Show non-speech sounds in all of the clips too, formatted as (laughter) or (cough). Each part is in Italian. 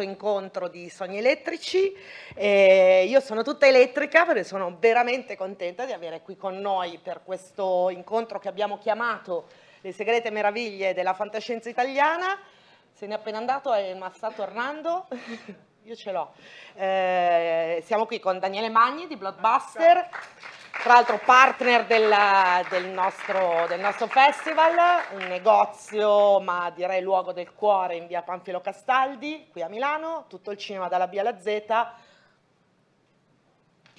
Quarto incontro di Sogni Elettrici. Eh, io sono tutta elettrica perché sono veramente contenta di avere qui con noi per questo incontro che abbiamo chiamato Le segrete meraviglie della fantascienza italiana. Se n'è appena andato, ma sta tornando. (laughs) Io ce l'ho. Eh, siamo qui con Daniele Magni di Blockbuster, tra l'altro partner della- del, nostro, del nostro festival, un negozio, ma direi luogo del cuore in via Panfilo Castaldi, qui a Milano, tutto il cinema dalla B alla Z,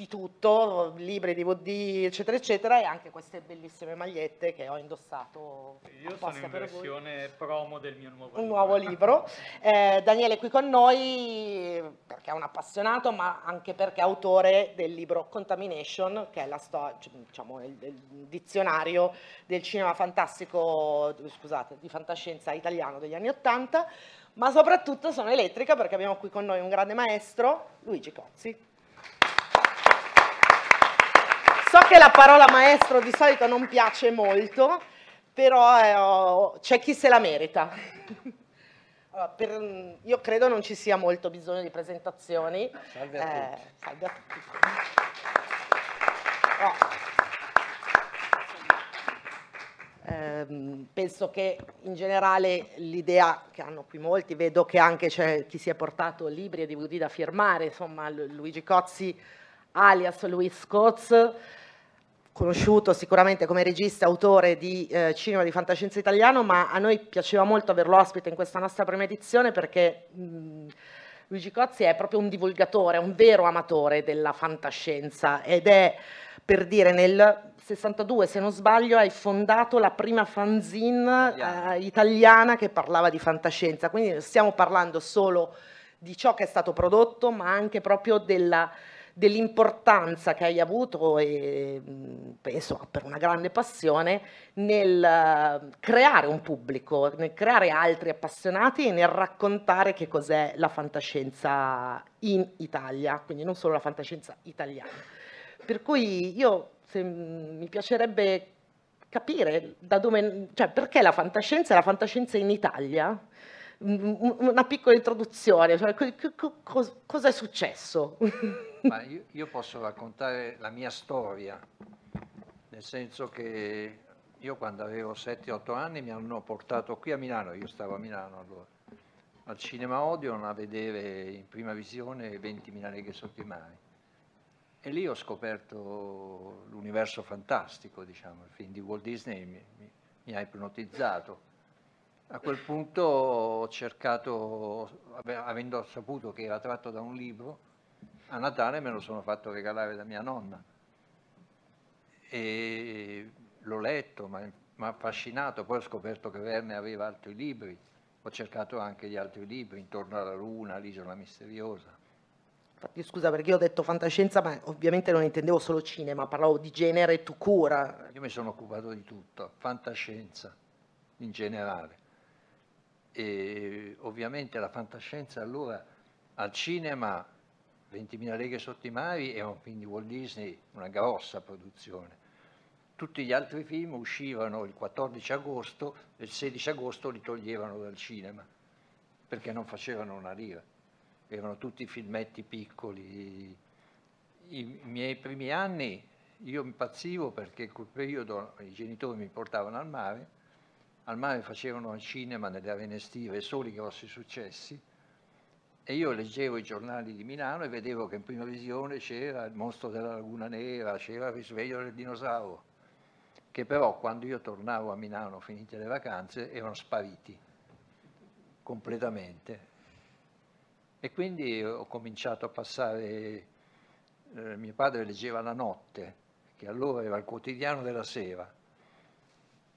di tutto, libri, DVD, eccetera, eccetera, e anche queste bellissime magliette che ho indossato Io sono in per voi versione promo del mio nuovo libro. nuovo libro. (laughs) Eh, Daniele è qui con noi perché è un appassionato, ma anche perché è autore del libro Contamination, che è la sto- diciamo, il, il dizionario del cinema fantastico, scusate, di fantascienza italiano degli anni Ottanta, ma soprattutto sono elettrica perché abbiamo qui con noi un grande maestro, Luigi Cozzi. So che la parola maestro di solito non piace molto, però eh, c'è chi se la merita. Allora, per- io credo non ci sia molto bisogno di presentazioni. Salve a Eh, tutti. salve a tutti. No. Ehm, penso che in generale l'idea che hanno qui molti, vedo che anche c'è chi si è portato libri e DVD da firmare, insomma Lu- Luigi Cozzi alias Luis Coz, conosciuto sicuramente come regista, autore di eh, cinema di fantascienza italiano, ma a noi piaceva molto averlo ospite in questa nostra prima edizione perché mh, Luigi Cozzi è proprio un divulgatore, un vero amatore della fantascienza ed è per dire nel 62 se non sbaglio hai fondato la prima fanzine eh, italiana che parlava di fantascienza, quindi non stiamo parlando solo di ciò che è stato prodotto ma anche proprio della dell'importanza che hai avuto e penso per una grande passione nel eh, creare un pubblico, nel creare altri appassionati e nel raccontare che cos'è la fantascienza in Italia, quindi non solo la fantascienza italiana. Per cui io se, mi piacerebbe capire da dove, cioè perché la fantascienza è la fantascienza in Italia? una piccola introduzione, cioè, cosa è successo? (laughs) Io, io, posso raccontare la mia storia, nel senso che io quando avevo 7-8 anni mi hanno portato qui a Milano, io stavo a Milano allora, al Cinema Odeon a vedere in prima visione 20.000 leghe sotto i mari. E lì ho scoperto l'universo fantastico, diciamo, il film di Walt Disney mi, mi, mi ha ipnotizzato a quel punto ho cercato, avendo saputo che era tratto da un libro, a Natale me lo sono fatto regalare da mia nonna. E l'ho letto, mi ha affascinato, poi ho scoperto che Verne aveva altri libri, ho cercato anche gli altri libri, Intorno alla Luna, L'isola misteriosa. Infatti, scusa perché io ho detto fantascienza, ma ovviamente non intendevo solo cinema, parlavo di genere tu cura. Io mi sono occupato di tutto, fantascienza in generale e ovviamente la fantascienza allora al cinema 20.000 leghe sotto i mari era un film di Walt Disney, una grossa produzione. Tutti gli altri film uscivano il 14 agosto e il 16 agosto li toglievano dal cinema perché non facevano una lira. Erano tutti filmetti piccoli. I miei primi anni io impazzivo perché in quel periodo i genitori mi portavano al mare al mare facevano al cinema nelle arene estive soli grossi successi e io leggevo i giornali di Milano e vedevo che in prima visione c'era il mostro della laguna nera, c'era il risveglio del dinosauro, che però quando io tornavo a Milano finite le vacanze erano spariti completamente. E quindi ho cominciato a passare, eh, mio padre leggeva la notte, che allora era il quotidiano della sera,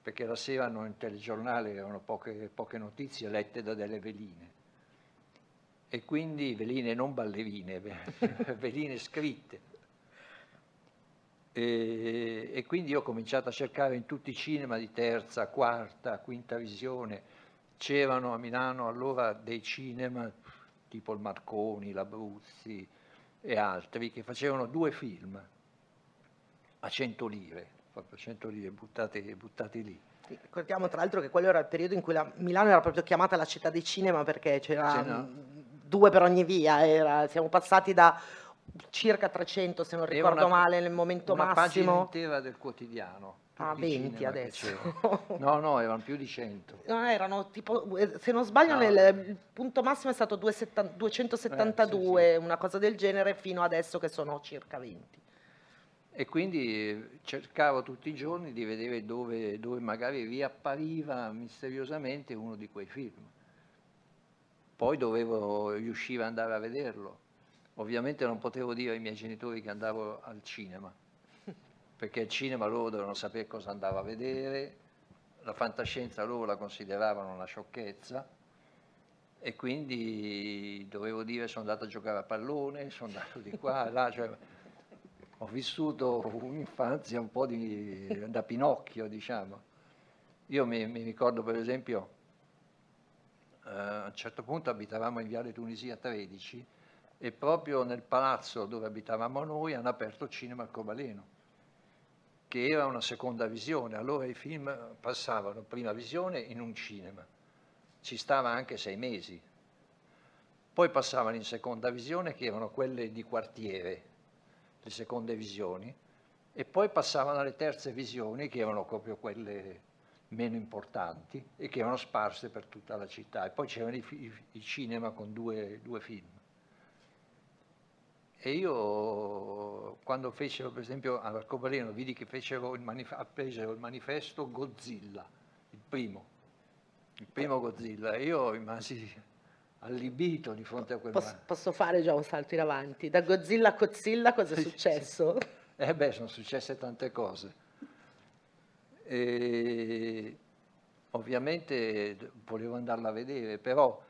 perché la sera nel telegiornale erano poche, poche notizie lette da delle veline e quindi veline non ballerine, (laughs) veline scritte. E, e, quindi io ho cominciato a cercare in tutti i cinema di terza, quarta, quinta visione. C'erano a Milano allora dei cinema tipo il Marconi, l'Abruzzi e altri che facevano due film a 100 lire proprio 100 lire buttati, buttati lì. Ricordiamo tra l'altro che quello era il periodo in cui la Milano era proprio chiamata la città dei cinema perché c'era. Due per ogni via, era, siamo passati da circa 300 se non ricordo una, male nel momento una massimo. Una pagina intera del quotidiano. Ah, 20 adesso. (laughs) No, no, erano più di 100. No, erano tipo, eh, se non sbaglio, no. nel punto massimo è stato 272, eh, sì, sì. una cosa del genere, fino adesso che sono circa 20 e quindi cercavo tutti i giorni di vedere dove, dove, magari riappariva misteriosamente uno di quei film. Poi dovevo riuscire ad andare a vederlo. Ovviamente non potevo dire ai miei genitori che andavo al cinema, (laughs) perché al cinema loro dovevano sapere cosa andavo a vedere, la fantascienza loro la consideravano una sciocchezza e quindi dovevo dire sono andato a giocare a pallone, sono andato di qua, là, (laughs) cioè, ho vissuto un'infanzia un po' di, da Pinocchio, diciamo. Io mi, mi ricordo per esempio, eh, a un certo punto abitavamo in Viale Tunisia 13 e proprio nel palazzo dove abitavamo noi hanno aperto cinema arcobaleno, che era una seconda visione. Allora i film passavano prima visione in un cinema, ci stava anche sei mesi. Poi passavano in seconda visione che erano quelle di quartiere, le seconde visioni, e poi passavano alle terze visioni, che erano proprio quelle meno importanti e che erano sparse per tutta la città. E poi c'erano i, cinema con due, due film. E io quando fecero, per esempio, all'Arcobaleno, vidi che fecero il, manif- presero il manifesto Godzilla, il primo, il primo Godzilla, e io rimasi allibito di fronte a quel Posso, posso fare già un salto in avanti? Da Godzilla a Godzilla cosa è successo? Eh beh, sono successe tante cose. E ovviamente volevo andarla a vedere, però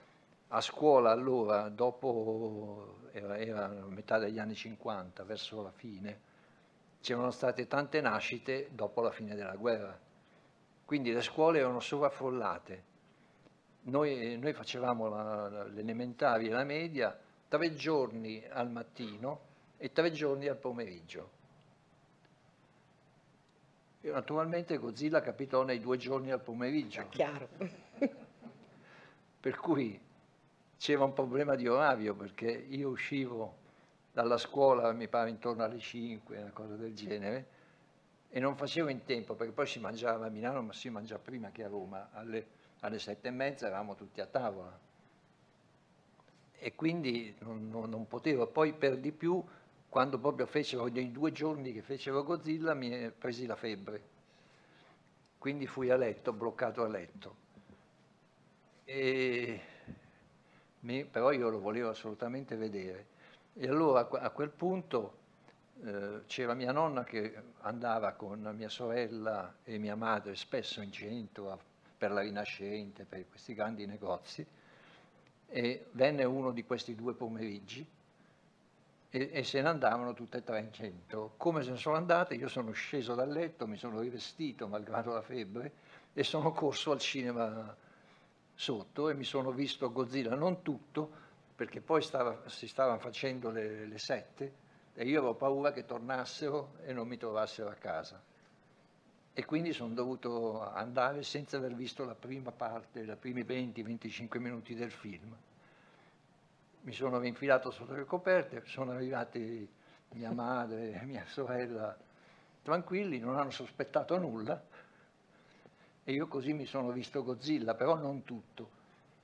a scuola allora, dopo, era, era metà degli anni 50, verso la fine, c'erano state tante nascite dopo la fine della guerra. Quindi le scuole erano sovraffollate. Noi, noi facevamo l'elementare e la media tre giorni al mattino e tre giorni al pomeriggio. Naturalmente Godzilla capitò nei due giorni al pomeriggio, Chiaro. (laughs) per cui c'era un problema di orario perché io uscivo dalla scuola, mi pare intorno alle 5, una cosa del genere, e non facevo in tempo perché poi si mangiava a Milano, ma si mangia prima che a Roma, alle, alle sette e mezza eravamo tutti a tavola. E quindi non, non- non potevo, poi per di più, quando proprio fecero, nei due giorni che fecero Godzilla, mi presi la febbre. Quindi fui a letto, bloccato a letto. E mi- però io lo volevo assolutamente vedere. E allora a quel punto eh, c'era mia nonna che andava con mia sorella e mia madre spesso in centro a- per la Rinascente, per questi grandi negozi, e venne uno di questi due pomeriggi e, e se ne andavano tutte e tre in centro. Come se ne sono andate, io sono sceso dal letto, mi sono rivestito malgrado la febbre e sono corso al cinema sotto e mi sono visto Godzilla, non tutto, perché poi stava- si stavano facendo le, le sette e io avevo paura che tornassero e non mi trovassero a casa. E quindi sono dovuto andare senza aver visto la prima parte, i primi 20-25 minuti del film. Mi sono rinfilato sotto le coperte, sono arrivati mia madre e mia sorella tranquilli, non hanno sospettato nulla e io così mi sono visto Godzilla, però non tutto.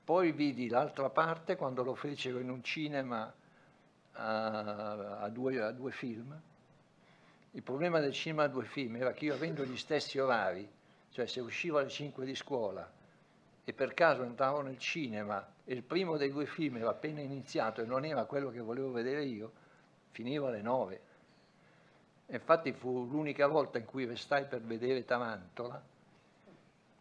Poi vidi l'altra parte quando lo fecero in un cinema a, a due, a due film. Il problema del cinema a due film era che io avendo gli stessi orari, cioè se uscivo alle 5 di scuola e per caso entravo nel cinema e il primo dei due film era appena iniziato e non era quello che volevo vedere io, finivo alle 9. E infatti fu l'unica volta in cui restai per vedere Tarantola.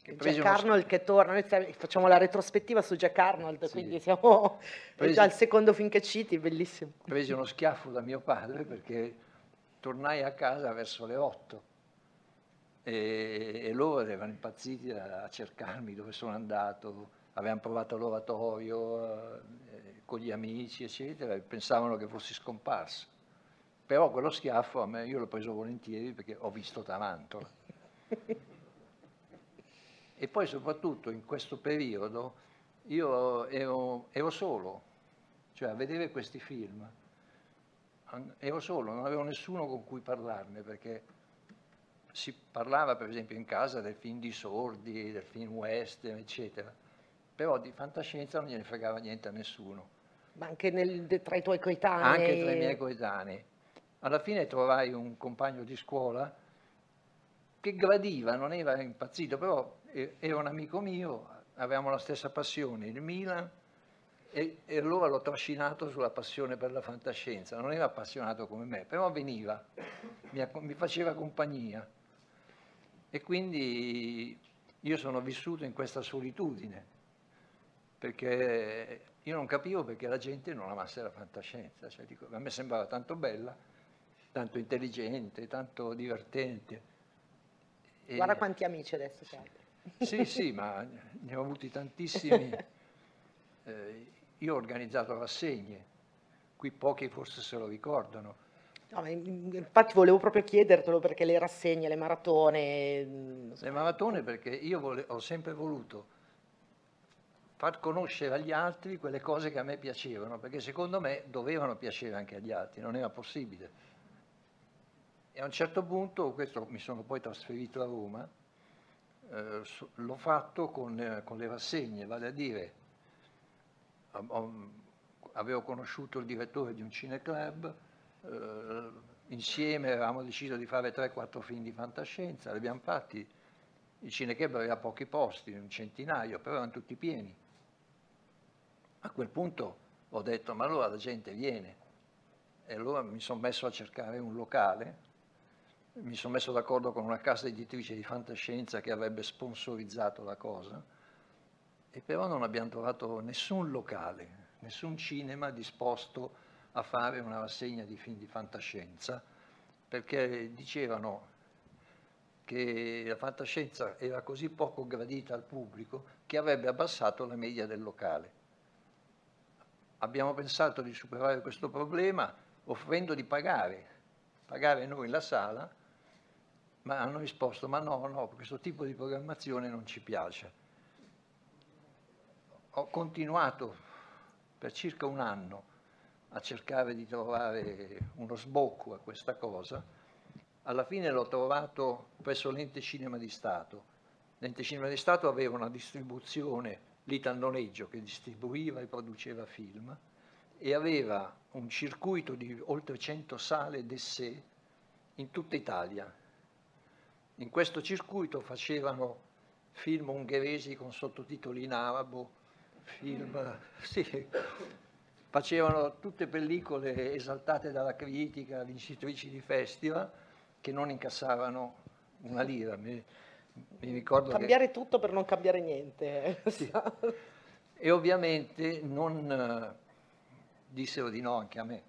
che Jack uno- Arnold che torna, noi facciamo la retrospettiva su Jack Arnold, Sì. quindi siamo Presi- già il secondo film che citi, bellissimo. presi uno schiaffo da mio padre perché tornai a casa verso le 8 e, e loro erano impazziti a, a cercarmi dove sono andato, avevano provato l'oratorio eh, con gli amici, eccetera, e pensavano che fossi scomparso. Però quello schiaffo a me io l'ho preso volentieri perché ho visto Tarantola. E poi soprattutto in questo periodo io ero, ero solo, cioè a vedere questi film. Ero solo, non avevo nessuno con cui parlarne perché si parlava per esempio in casa del film di sordi, del film western, eccetera. Però di fantascienza non gliene fregava niente a nessuno Ma anche nel- tra i tuoi coetanei. anche tra i miei coetanei. Alla fine trovai un compagno di scuola che gradiva, non era impazzito, però era un amico mio, avevamo la stessa passione, il Milan, e, e allora l'ho trascinato sulla passione per la fantascienza. Non era appassionato come me, però veniva, mi, mi faceva compagnia. E quindi io sono vissuto in questa solitudine, perché io non capivo perché la gente non amasse la fantascienza. Cioè, dico, a me sembrava tanto bella, tanto intelligente, tanto divertente. E- Guarda quanti amici adesso che hai. sì, sì, ma ne ho avuti tantissimi. Eh, io ho organizzato rassegne, qui pochi forse se lo ricordano. No, infatti volevo proprio chiedertelo perché le rassegne, le maratone... mm, Le maratone perché io vole- ho sempre voluto far conoscere agli altri quelle cose che a me piacevano, perché secondo me dovevano piacere anche agli altri, non era possibile. E a un certo punto, questo mi sono poi trasferito a Roma, eh, l'ho fatto con, eh, con le rassegne, vale a dire, avevo conosciuto il direttore di un cineclub eh, insieme avevamo deciso di fare 3-4 film di fantascienza, li abbiamo fatti, il Cineclub aveva pochi posti, un centinaio, però erano tutti pieni. A quel punto ho detto, ma allora la gente viene. E allora mi sono messo a cercare un locale, mi sono messo d'accordo con una casa editrice di fantascienza che avrebbe sponsorizzato la cosa, e però non abbiamo trovato nessun locale, nessun cinema disposto a fare una rassegna di film di fantascienza, perché dicevano che la fantascienza era così poco gradita al pubblico che avrebbe abbassato la media del locale. Abbiamo pensato di superare questo problema offrendo di pagare, pagare noi la sala, ma hanno risposto ma no, no, questo tipo di programmazione non ci piace. Ho continuato per circa un anno a cercare di trovare uno sbocco a questa cosa. Alla fine l'ho trovato presso l'ente cinema di Stato. L'ente cinema di Stato aveva una distribuzione lì dal noleggio che distribuiva e produceva film e aveva un circuito di oltre 100 sale d'essè in tutta Italia. In questo circuito facevano film ungheresi con sottotitoli in arabo, film, sì, facevano tutte pellicole esaltate dalla critica, vincitrici di festival, che non incassavano una lira. Mi, mi ricordo Cambiare che... tutto per non cambiare niente. Sì. E ovviamente non eh, dissero di no anche a me,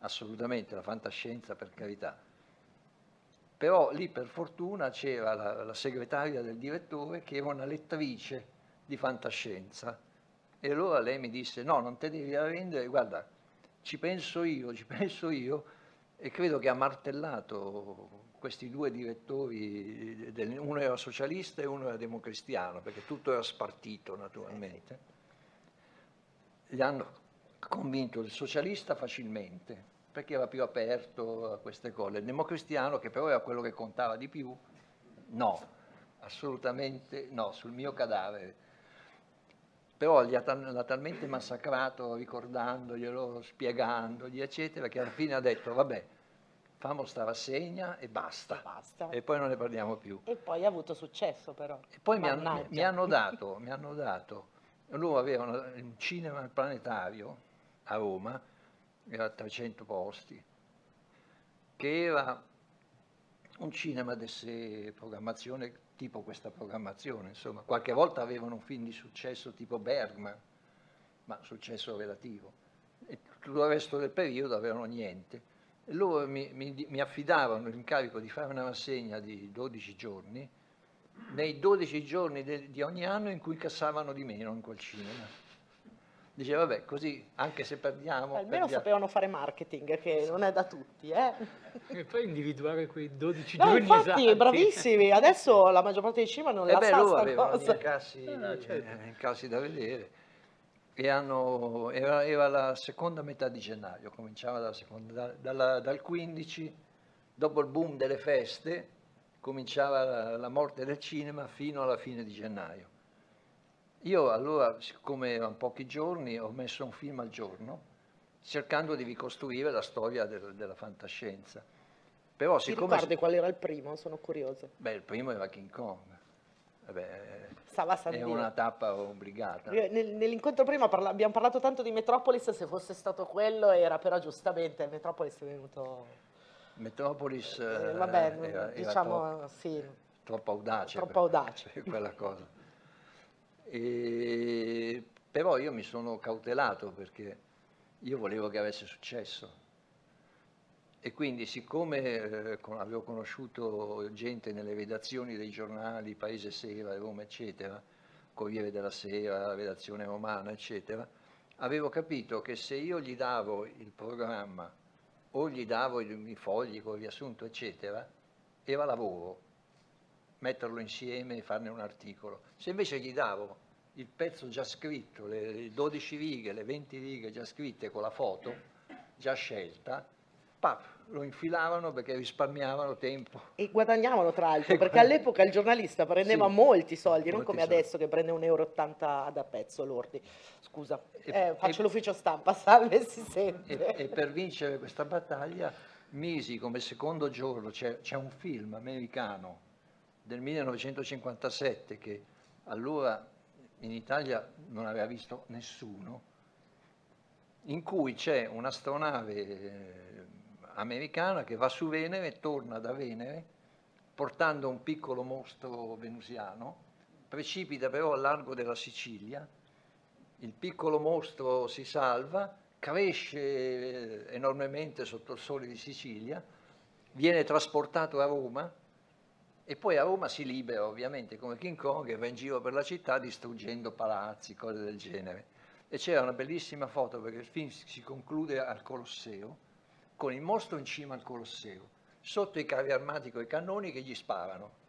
assolutamente, la fantascienza per carità. Però lì per fortuna c'era la, la segretaria del direttore che era una lettrice di fantascienza e allora lei mi disse, no, non te devi arrendere, guarda, ci penso io, ci (laughs) penso io, e credo che ha martellato questi due direttori, uno era socialista e uno era democristiano, perché tutto era spartito naturalmente. Gli hanno convinto il socialista facilmente, perché era più aperto a queste cose. Il democristiano, che però era quello che contava di più, no, assolutamente no, sul mio cadavere però li ha tal- talmente massacrato ricordandoglielo, spiegandogli, eccetera, che alla fine ha detto, vabbè, famo sta rassegna e basta. Basta. E poi non ne parliamo più. E poi ha avuto successo però. E poi mi hanno, mi hanno, dato, mi hanno dato, loro avevano un cinema planetario a Roma, era 300 posti, che era un cinema di programmazione tipo questa programmazione, insomma, qualche volta avevano un film di successo tipo Bergman, ma successo relativo, e tutto il resto del periodo avevano niente. E loro mi, mi, mi affidavano l'incarico di fare una rassegna di 12 giorni, nei 12 giorni de, di ogni anno in cui cassavano di meno in quel cinema. Dice, vabbè, così anche se perdiamo... Almeno perdiamo. sapevano fare marketing, che non è da tutti, eh? E poi individuare quei 12 no, giorni infatti, esatti. bravissimi. Adesso la maggior parte dei cinema non Eh la beh, sa loro avevano cosa. gli incassi, Ah, certo. eh, incassi da vedere. E hanno, era, era la seconda metà di gennaio, cominciava dalla seconda, da- dalla- dal 15, dopo il boom delle feste, cominciava la, la morte del cinema fino alla fine di gennaio. Io allora, siccome erano pochi giorni, ho messo un film al giorno, cercando di ricostruire la storia del- della fantascienza. Però Ti siccome... ricordi qual era il primo? Sono curioso. Beh, il primo era King Kong. Vabbè, Stava a San è una tappa obbligata. Nell'incontro prima parla- abbiamo parlato tanto di Metropolis, se fosse stato quello era però giustamente Metropolis è venuto... Metropolis eh, eh, vabbè, era, era diciamo troppo, sì, troppo audace. troppo audace. (laughs) quella cosa. E- però io mi sono cautelato perché io volevo che avesse successo. E quindi siccome eh, avevo conosciuto gente nelle redazioni dei giornali, Paese Sera, Roma, eccetera, Corriere della Sera, Redazione Romana, eccetera, avevo capito che se io gli davo il programma o gli davo i fogli con il riassunto, eccetera, era lavoro metterlo insieme e farne un articolo. Se invece gli davo il pezzo già scritto, le le 12 righe, le 20 righe già scritte con la foto, già scelta, paf, lo infilavano perché risparmiavano tempo. E guadagnavano tra (laughs) l'altro, perché all'epoca il giornalista prendeva Sì, molti soldi, non molti come soldi. adesso che prende 1,80 euro da pezzo lordi. Scusa, E- eh, faccio e- l'ufficio stampa, (laughs) salve, si sente. E, e per vincere questa battaglia misi come secondo giorno, c'è, c'è un film americano del 1957 che allora in Italia non aveva visto nessuno, in cui c'è un'astronave eh, americana che va su Venere torna da Venere portando un piccolo mostro venusiano, precipita però al largo della Sicilia, il piccolo mostro si salva, cresce eh, enormemente sotto il sole di Sicilia, viene trasportato a Roma e poi a Roma si libera ovviamente come King Kong e va in giro per la città distruggendo palazzi, cose del genere. E c'era una bellissima foto perché il film si conclude al Colosseo con il mostro in cima al Colosseo, sotto i carri armati con i cannoni che gli sparano.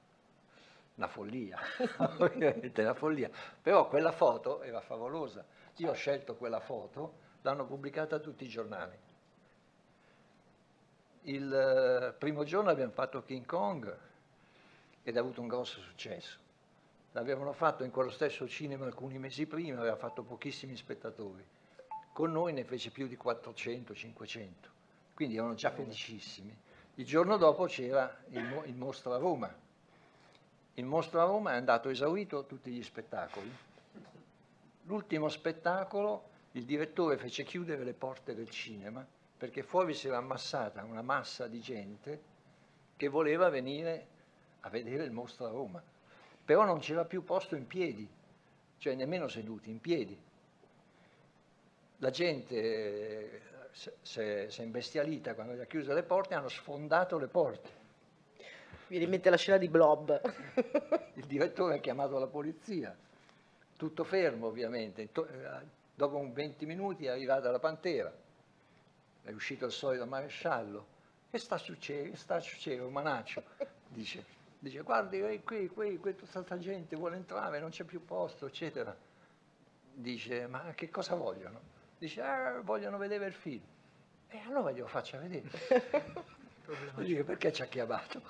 Una follia, (laughs) ovviamente una follia. Però quella foto era favolosa. Io ho scelto quella foto, l'hanno pubblicata tutti i giornali. Il eh, primo giorno abbiamo fatto King Kong ed ha avuto un grosso successo. L'avevano fatto in quello stesso cinema alcuni mesi prima, aveva fatto pochissimi spettatori. Con noi ne fece più di 400-500, quindi erano già felicissimi. Il giorno dopo c'era il, il mostro a Roma. Il mostro a Roma è andato esaurito tutti gli spettacoli. L'ultimo spettacolo il direttore fece chiudere le porte del cinema perché fuori si era ammassata una massa di gente che voleva venire a vedere il mostro a Roma. Però non c'era più posto in piedi, cioè nemmeno seduti, in piedi. La gente eh, si è imbestialita quando gli ha chiuso le porte, hanno sfondato le porte. Mi viene in mente la scena di Blob. Il direttore ha chiamato la polizia, tutto fermo ovviamente. Eh, Dopo un 20 minuti è arrivata la pantera, è uscito il solito maresciallo. Che sta succedendo? Sta succedendo? Manaccio. Dice, dice guardi, eh, qui, qui, qui tutta questa gente vuole entrare, non c'è più posto, eccetera. Dice, ma che cosa vogliono? Dice, "Eh, vogliono vedere il film. E allora glielo faccia vedere. Dice, perché ci ha chiamato?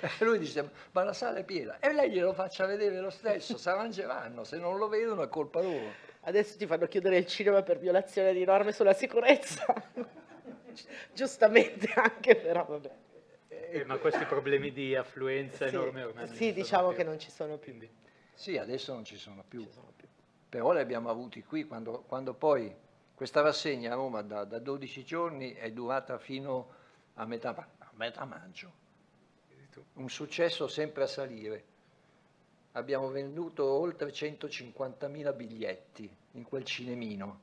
E (laughs) lui dice, ma la sala è piena. E lei glielo faccia vedere lo stesso, si arrangeranno, se non lo vedono è colpa loro. Adesso ti fanno chiudere il cinema per violazione di norme sulla sicurezza. (laughs) Giustamente anche, però vabbè. Eh, ma questi problemi di affluenza Sì, enorme ormai sì, ci sono diciamo più. che non ci sono più. Quindi, Sì, adesso non ci sono più. Però li abbiamo avuti qui quando, quando poi questa rassegna a Roma da, da 12 giorni è durata fino a metà, a metà maggio. Un successo sempre a salire. Abbiamo venduto oltre 150.000 biglietti in quel cinemino.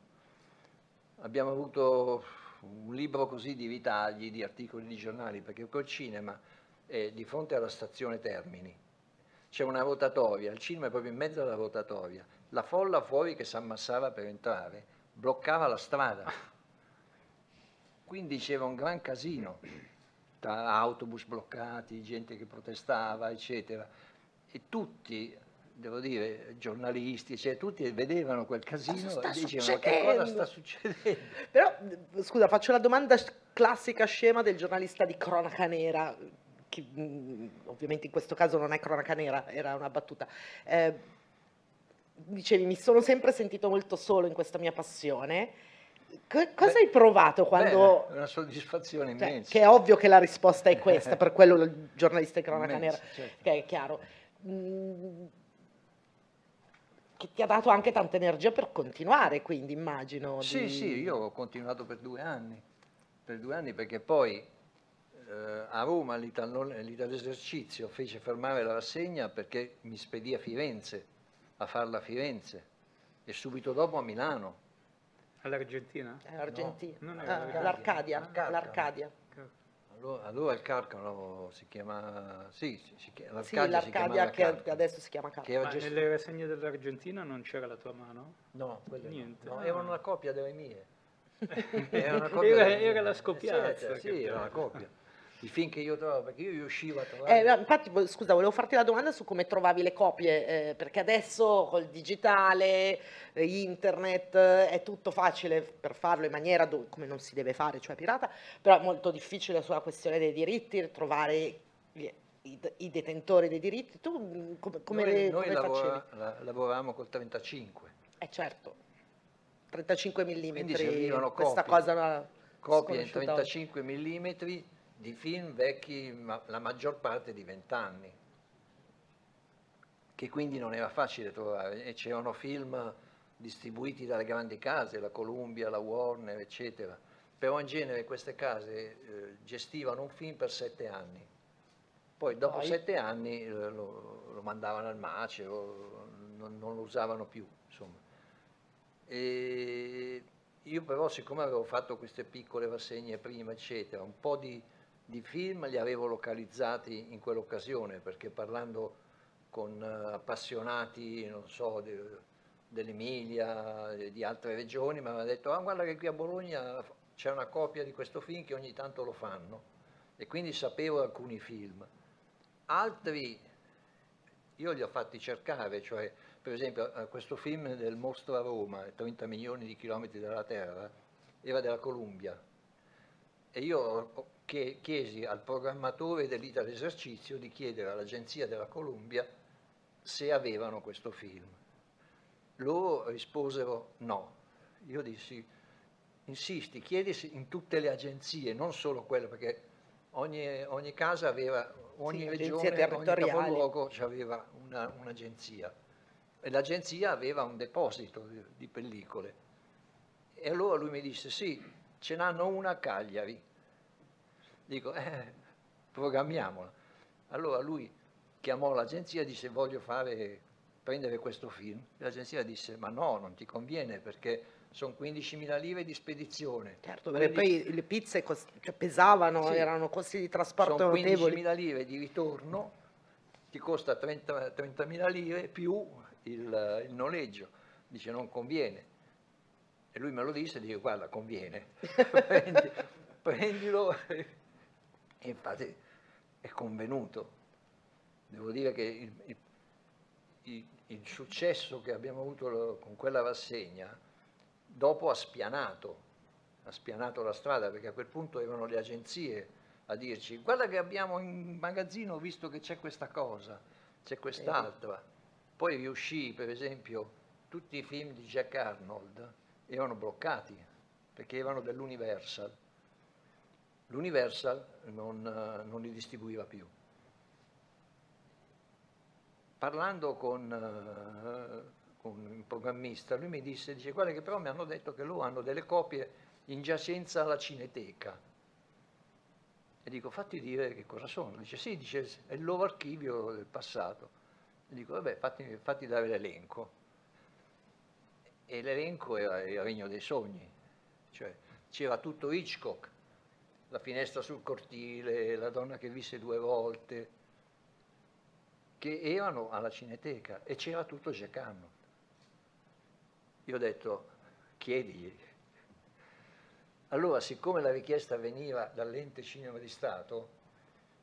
Abbiamo avuto un libro così di ritagli, di articoli di giornali, perché quel cinema è di fronte alla stazione Termini c'è una rotatoria, il cinema è proprio in mezzo alla rotatoria, la folla fuori che si ammassava per entrare bloccava la strada, quindi c'era un gran casino, tra autobus bloccati, gente che protestava, eccetera, e tutti, devo dire, giornalisti, cioè, tutti vedevano quel casino e dicevano che cosa succedendo?" sta succedendo? (laughs) Però, scusa, faccio la domanda classica scema del giornalista di cronaca nera, che mm, ovviamente in questo caso non è cronaca nera, era una battuta. Eh, dicevi, mi sono sempre sentito molto solo in questa mia passione. Co- cosa Beh, hai provato quando... Beh, una soddisfazione cioè, immensa. che è ovvio che la risposta è (laughs) questa, per quello il giornalista di cronaca Immensa, nera, certo. che è chiaro. Mm, che ti ha dato anche tanta energia per continuare, quindi immagino. Sì, di- sì, io ho continuato per due anni, per due anni perché poi eh, a Roma l'Ital- l'Ital'esercizio fece fermare la rassegna perché mi spedì a Firenze, a farla a Firenze e subito dopo a Milano. all'Argentina? È Argentina. No, non è Ah, l'Arcadia. Allora, allora il Carcano si chiama, sì, si- si chiama, Sì, l'Arcadia si l'Arcadia che Carcano, adesso si chiama Carcano. Ma gestito- nelle rassegne dell'Argentina non c'era la tua mano? No. Niente. No, erano una copia delle mie. (laughs) Era, una copia Era- delle mie. era la scoppiazza Sì, sì, era una copia. I film che io trovavo, perché io riuscivo a trovare... Eh, infatti, scusa, volevo farti la domanda su come trovavi le copie, eh, perché adesso col digitale, eh, internet, eh, è tutto facile per farlo in maniera do- come non si deve fare, cioè pirata, però è molto difficile sulla questione dei diritti trovare gli- i, i detentori dei diritti. Tu mm, come, come noi le- noi come lavora- facevi? la- lavoravamo col 35, Eh certo, 35 mm, Quindi servivano questa copie. cosa copie in sconosciuta oggi. 35 mm di film vecchi, ma la maggior parte di 20 anni, che quindi non era facile trovare e c'erano film distribuiti dalle grandi case, la Columbia, la Warner, eccetera. Però in genere queste case eh, gestivano un film per sette anni. Poi dopo Poi? sette anni eh, lo, lo mandavano al macero, non, non lo usavano più, insomma. E io però, siccome avevo fatto queste piccole rassegne prima, eccetera, un po' di, di film li avevo localizzati in quell'occasione, perché parlando con eh, appassionati, non so, de- dell'Emilia, e di altre regioni, mi avevano detto, ah guarda che qui a Bologna c'è una copia di questo film che ogni tanto lo fanno. E quindi sapevo alcuni film. Altri io li ho fatti cercare, cioè per esempio eh, questo film del mostro a Roma, 30 milioni di chilometri dalla Terra, era della Columbia. E io chiesi al programmatore dell'Ital Esercizio di chiedere all'agenzia della Columbia se avevano questo film. Loro risposero no. Io dissi, insisti, chiedi in tutte le agenzie, non solo quelle, perché ogni, ogni casa aveva, ogni Sì, regione, ogni capoluogo aveva una- un'agenzia e l'agenzia aveva un deposito di, di pellicole. E allora lui mi disse, sì, ce n'hanno una a Cagliari. Dico, eh, programmiamola. Allora lui chiamò l'agenzia e disse, voglio fare, prendere questo film. L'agenzia disse, ma no, non ti conviene perché sono 15.000 lire di spedizione. Certo, perché Quindi- poi le pizze cos- cioè, pesavano, Sì. erano costi di trasporto sono notevoli. 15.000 lire di ritorno, ti costa 30 30.000 lire più il, il noleggio. Dice non conviene. E lui me lo disse e dico guarda conviene, (laughs) Prendi- prendilo. E infatti è convenuto. Devo dire che il, il- il- il successo che abbiamo avuto con quella rassegna, dopo ha spianato, ha spianato la strada, perché a quel punto erano le agenzie a dirci guarda che abbiamo in magazzino visto che c'è questa cosa, c'è quest'altra. Poi riuscì, per esempio, tutti i film di Jack Arnold erano bloccati, perché erano dell'Universal. L'Universal non, eh, non li distribuiva più. Parlando con, eh, con un programmista, lui mi disse, dice, guarda che però mi hanno detto che loro hanno delle copie in giacenza alla Cineteca. E dico, fatti dire che cosa sono. Dice, sì, dice, è il loro archivio del passato. E dico, vabbè, fatti, fatti dare l'elenco. E l'elenco era il regno dei sogni. Cioè, c'era tutto Hitchcock, la finestra sul cortile, la donna che visse due volte, che erano alla Cineteca e c'era tutto Jack Arnold. Io ho detto, chiedigli. Allora, siccome la richiesta veniva dall'ente cinema di Stato,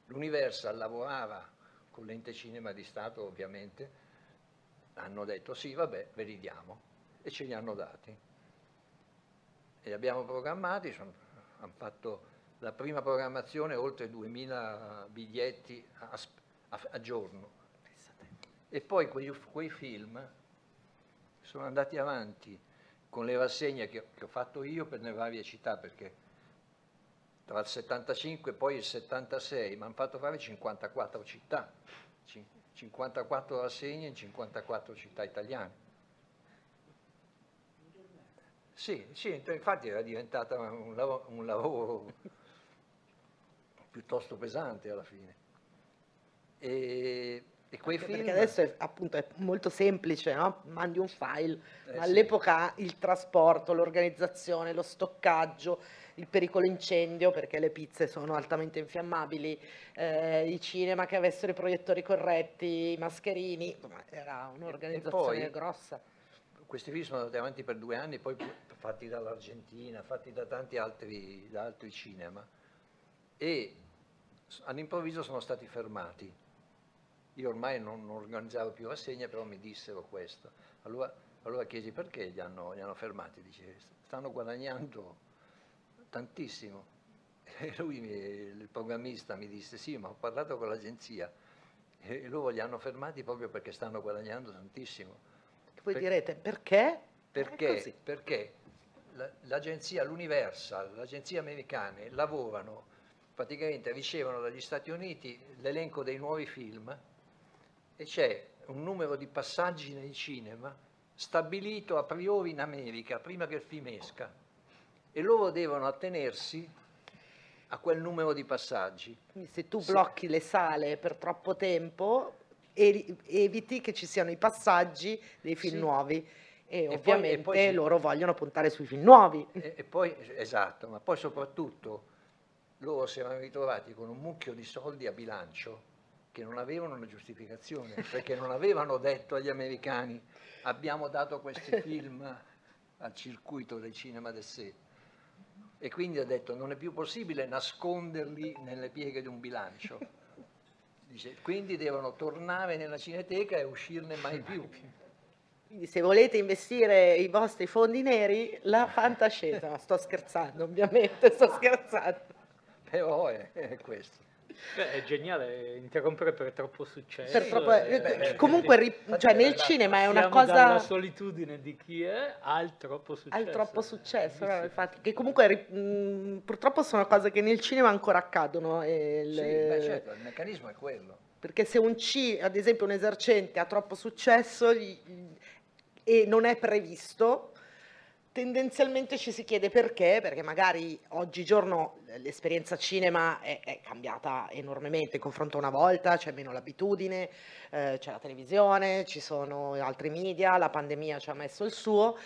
l'Universal lavorava con l'ente cinema di Stato ovviamente, hanno detto sì, vabbè, ve li diamo e ce li hanno dati. E li abbiamo programmati, sono- hanno fatto la prima programmazione oltre 2000 biglietti a, a- a giorno. E poi quei, quei film sono andati avanti con le rassegne che, che ho fatto io per le varie città, perché tra il 75 e poi il 76 mi hanno fatto fare 54 città, cin- 54 rassegne in 54 città italiane. Sì, sì, infatti era diventata un lavoro, un lavoro piuttosto pesante alla fine. E, e quei Anche film... Perché adesso è, appunto è molto semplice, no? Mandi un file, Eh, ma sì. all'epoca il trasporto, l'organizzazione, lo stoccaggio, il pericolo incendio, perché le pizze sono altamente infiammabili, eh, i cinema che avessero i proiettori corretti, i mascherini, era un'organizzazione poi- grossa. questi film sono andati avanti per due anni, poi fatti dall'Argentina, fatti da tanti altri, da altri cinema. E all'improvviso sono stati fermati. Io ormai non, non organizzavo più rassegna, però mi dissero questo. Allora, allora chiesi perché li hanno, li hanno fermati, dice, stanno guadagnando tantissimo. (laughs) E lui, mi- il programmista, mi disse, sì, ma ho parlato con l'agenzia e loro li hanno fermati proprio perché stanno guadagnando tantissimo. Voi Per- direte perché? Perché? così. Perché l'agenzia, l'Universal, l'agenzia americane lavorano, praticamente ricevono dagli Stati Uniti l'elenco dei nuovi film e c'è un numero di passaggi nei cinema stabilito a priori in America, prima che il film esca, e loro devono attenersi a quel numero di passaggi. Quindi se tu blocchi le sale per troppo tempo, eviti che ci siano i passaggi dei film Sì. nuovi. E, E poi- e ovviamente poi loro vogliono puntare sui film nuovi. E, e poi, esatto, ma poi soprattutto loro si erano ritrovati con un mucchio di soldi a bilancio che non avevano una giustificazione, (laughs) perché non avevano detto agli americani abbiamo dato questi (laughs) film al circuito del cinema del sé. E quindi ha detto non è più possibile nasconderli nelle pieghe di un bilancio. (laughs) Dice, quindi devono tornare nella cineteca e uscirne mai più. Quindi se volete investire i vostri fondi neri, la fantascienza, no, sto scherzando ovviamente, sto scherzando. Però è, è questo. Beh, è geniale interrompere per troppo successo. Per troppo- e- eh, beh, comunque ri- cioè, nel cinema è una cosa solitudine di chi è al troppo successo. al troppo successo, no? Sì, sì. infatti, che comunque ri- mh, purtroppo sono cose che nel cinema ancora accadono. e il- Sì, beh, certo, il meccanismo è quello. Perché se un C, ad esempio un esercente, ha troppo successo gli- e non è previsto, tendenzialmente ci si chiede perché, perché magari oggigiorno l'esperienza cinema è, è cambiata enormemente in confronto a una volta, c'è meno l'abitudine, eh, c'è la televisione, ci sono altri media, la pandemia ci ha messo il suo,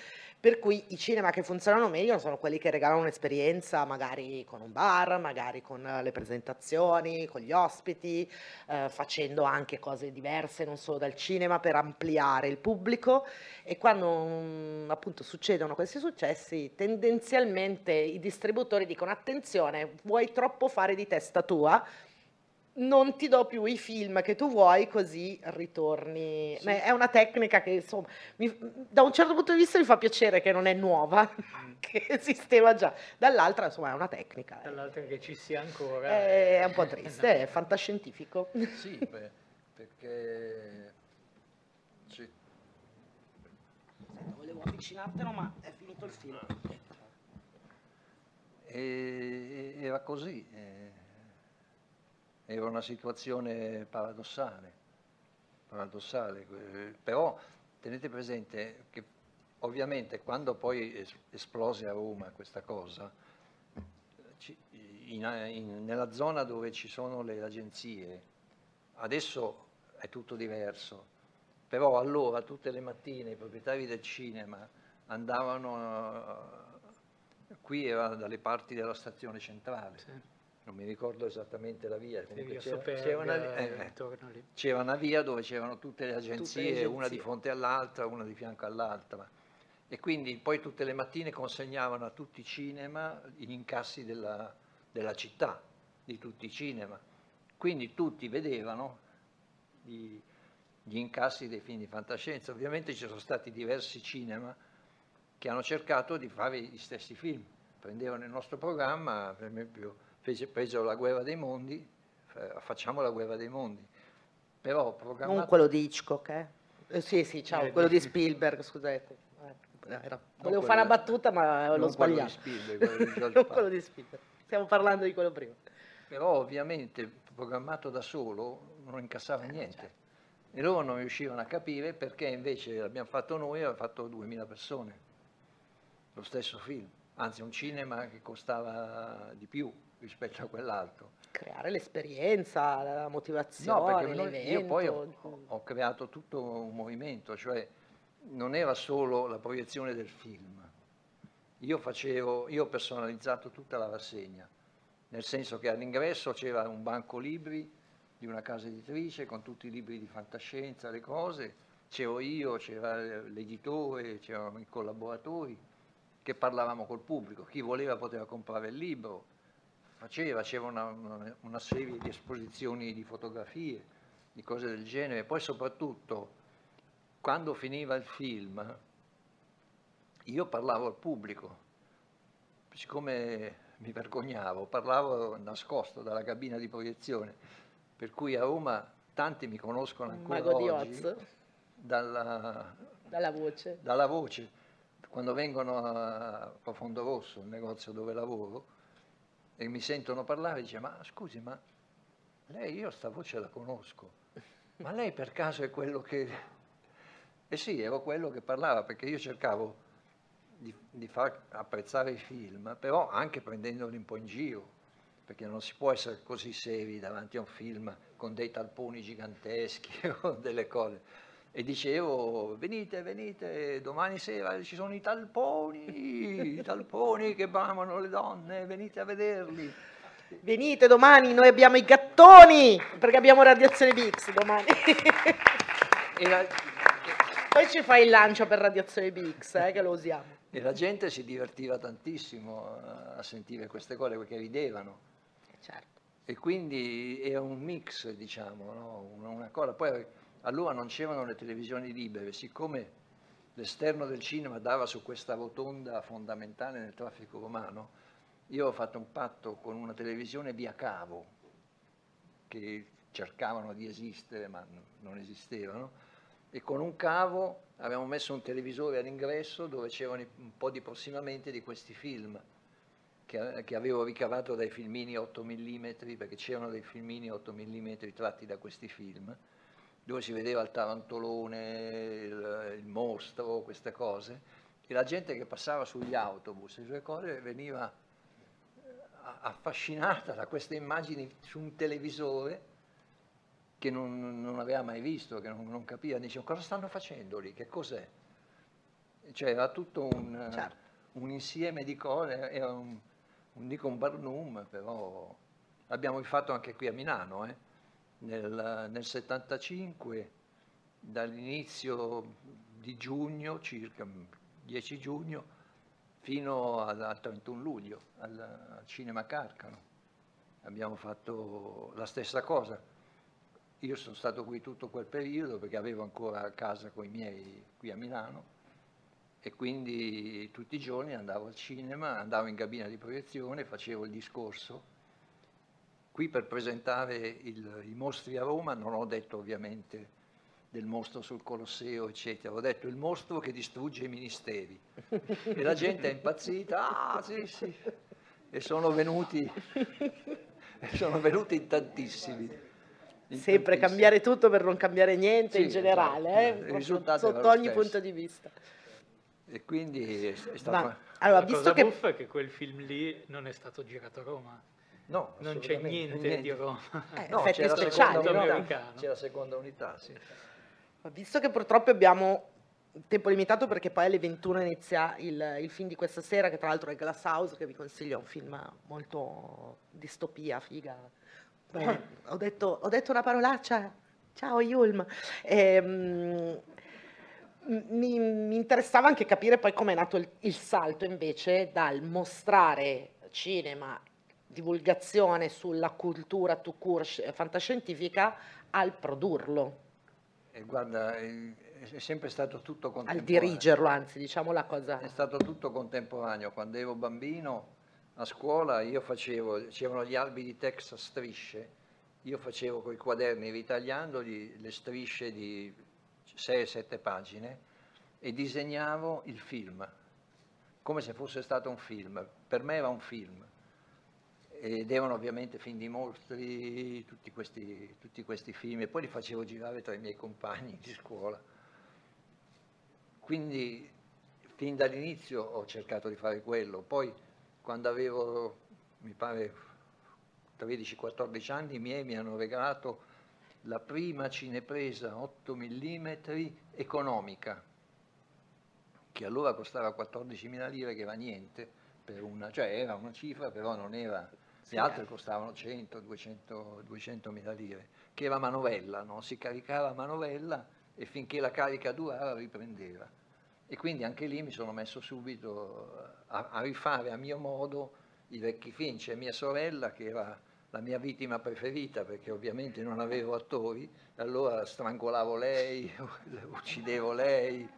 per cui i cinema che funzionano meglio sono quelli che regalano un'esperienza magari con un bar, magari con eh, le presentazioni, con gli ospiti, eh, facendo anche cose diverse, non solo dal cinema, per ampliare il pubblico. E quando mm, appunto succedono questi successi, tendenzialmente i distributori dicono attenzione, vuoi troppo fare di testa tua? Non ti do più i film che tu vuoi, così ritorni. Sì. Ma È una tecnica che, insomma, mi- da un certo punto di vista mi fa piacere che non è nuova, (laughs) che esisteva già. Dall'altra, insomma, è una tecnica. eh. Dall'altra che ci sia ancora. È un po' triste, è fantascientifico. (laughs) Sì, beh, perché c'è- Volevo avvicinartelo, ma è finito il filo. e- era così, eh, era una situazione paradossale, paradossale, eh, però tenete presente che ovviamente quando poi es- esplose a Roma questa cosa, in- in- nella zona dove ci sono le agenzie, adesso è tutto diverso, però allora tutte le mattine i proprietari del cinema andavano, eh, qui era dalle parti della stazione centrale, Sì. Non mi ricordo esattamente la via, comunque c'era, Superga, c'era una, eh, eh, c'era una via dove c'erano tutte le agenzie, agenzie. una di fronte all'altra, una di fianco all'altra. E quindi poi tutte le mattine consegnavano a tutti i cinema gli incassi della, della città, di tutti i cinema. Quindi tutti vedevano gli, gli incassi dei film di fantascienza. Ovviamente ci sono stati diversi cinema che hanno cercato di fare gli stessi film. Prendevano il nostro programma, per esempio fece, presero La guerra dei mondi, eh, facciamo La guerra dei mondi. Però Non programmato... quello di Hitchcock, eh? Eh, sì, sì, ciao, Eh, quello di Spielberg, scusate. Eh, era- Non Volevo fare una quello- battuta, ma l'ho non quello di sbagliato. Spielberg, quello di (laughs) non quello di Spielberg. Stiamo parlando di quello prima. Però ovviamente programmato da solo non incassava niente. E loro non riuscivano a capire perché invece l'abbiamo fatto noi e aveva fatto 2000 persone. Lo stesso film. Anzi, un cinema che costava di più rispetto a quell'altro. Creare l'esperienza, la No, motivazione, perché noi- io poi ho, ho- ho creato tutto un movimento, cioè non era solo la proiezione del film. Io facevo, io ho personalizzato tutta la rassegna, nel senso che all'ingresso c'era un banco libri di una casa editrice con tutti i libri di fantascienza, le cose, c'ero io, c'era l'editore, c'erano i collaboratori che parlavamo col pubblico, chi voleva poteva comprare il libro, faceva, c'era una, una, una serie di esposizioni di fotografie, di cose del genere, poi soprattutto quando finiva il film io parlavo al pubblico, siccome mi vergognavo, parlavo nascosto dalla cabina di proiezione, per cui a Roma tanti mi conoscono ancora Mago di oggi Oz. dalla, Dalla voce. dalla voce. Quando vengono a Profondo Rosso, il negozio dove lavoro, e mi sentono parlare, dice, ma scusi, ma lei, io sta voce la conosco, ma lei per caso è quello che... Eh sì, ero quello che parlava, perché io cercavo di, di far apprezzare i film, però anche prendendoli un po' in giro, perché non si può essere così seri davanti a un film con dei talponi giganteschi (laughs) o delle cose. E dicevo, venite, venite, domani sera ci sono i talponi, i talponi che bramano le donne, venite a vederli. Venite domani, noi abbiamo i gattoni, perché abbiamo Radiazione Bix domani. La, Poi ci fai il lancio per Radiazione Bix, eh, che lo usiamo. e la gente si divertiva tantissimo a- sentire queste cose perché ridevano. Certo. E quindi era un mix, diciamo, no? una cosa. Poi allora non c'erano le televisioni libere, siccome l'esterno del cinema dava su questa rotonda fondamentale nel traffico romano, io ho fatto un patto con una televisione via cavo, che cercavano di esistere ma non esistevano, e con un cavo abbiamo messo un televisore all'ingresso dove c'erano un po' di prossimamente di questi film che, che avevo ricavato dai filmini 8 mm, perché c'erano dei filmini 8 mm tratti da questi film, dove si vedeva il tarantolone, il, il mostro, queste cose, e la gente che passava sugli autobus e sulle cose veniva eh, affascinata da queste immagini su un televisore che non, non aveva mai visto, che non, non capiva, diceva cosa stanno facendo lì, che cos'è? Cioè era tutto un, Certo. un insieme di cose, era un, un dico un barnum, però l'abbiamo rifatto anche qui a Milano, eh. Nel, nel 75, dall'inizio di giugno, circa 10 giugno, fino al, al 31 luglio, al, al Cinema Carcano. Abbiamo fatto la stessa cosa. Io sono stato qui tutto quel periodo perché avevo ancora casa con i miei qui a Milano e quindi tutti i giorni andavo al cinema, andavo in cabina di proiezione, facevo il discorso. Qui per presentare il- i mostri a Roma non ho detto ovviamente del mostro sul Colosseo, eccetera, ho detto il mostro che distrugge i ministeri. (laughs) E la gente è impazzita, ah sì sì, e sono venuti, e sono venuti in tantissimi. in Sempre tantissimi. cambiare tutto per non cambiare niente Sì, in generale, esatto. eh, sotto ogni stesso. punto di vista. E quindi è, è stato... Ma, allora, La visto cosa che... buffa è che quel film lì non è stato girato a Roma. No, Non c'è assolutamente niente, di Roma. Eh, No, effetti c'è la speciali, seconda unità, c'è la seconda unità, sì. Ma Visto che purtroppo abbiamo tempo limitato perché poi alle 21 inizia il, il film di questa sera, che tra l'altro è Glass House, che vi consiglio, è un film molto distopia, figa. Beh, ho, detto, ho detto una parolaccia, ciao Yulm. Ehm, mi, mi interessava anche capire poi come è nato il, il salto invece dal mostrare cinema, divulgazione sulla cultura tout court sci- fantascientifica al produrlo, E guarda, è, sempre stato tutto al contemporaneo. dirigerlo, anzi, diciamo la cosa. È stato tutto contemporaneo. Quando ero bambino a scuola io facevo, c'erano gli albi di text a strisce, io facevo con i quaderni ritagliandoli le strisce di 6-7 pagine e disegnavo il film, come se fosse stato un film. Per me era un film. Ed erano ovviamente film di mostri, tutti questi, tutti questi film, e poi li facevo girare tra i miei compagni di scuola. Quindi fin dall'inizio ho cercato di fare quello, poi quando avevo, mi pare, 13-14 anni, i miei mi hanno regalato la prima cinepresa 8 mm economica, che allora costava 14.000 lire, che era niente, una, cioè era una cifra, però non era, le altre eh. costavano 100, 200, 200.000 lire, che era manovella, no? si caricava a manovella e finché la carica durava riprendeva. E quindi anche lì mi sono messo subito a, a rifare a mio modo i vecchi film, c'è mia sorella che era la mia vittima preferita perché ovviamente non avevo attori, allora strangolavo lei, (laughs) uccidevo lei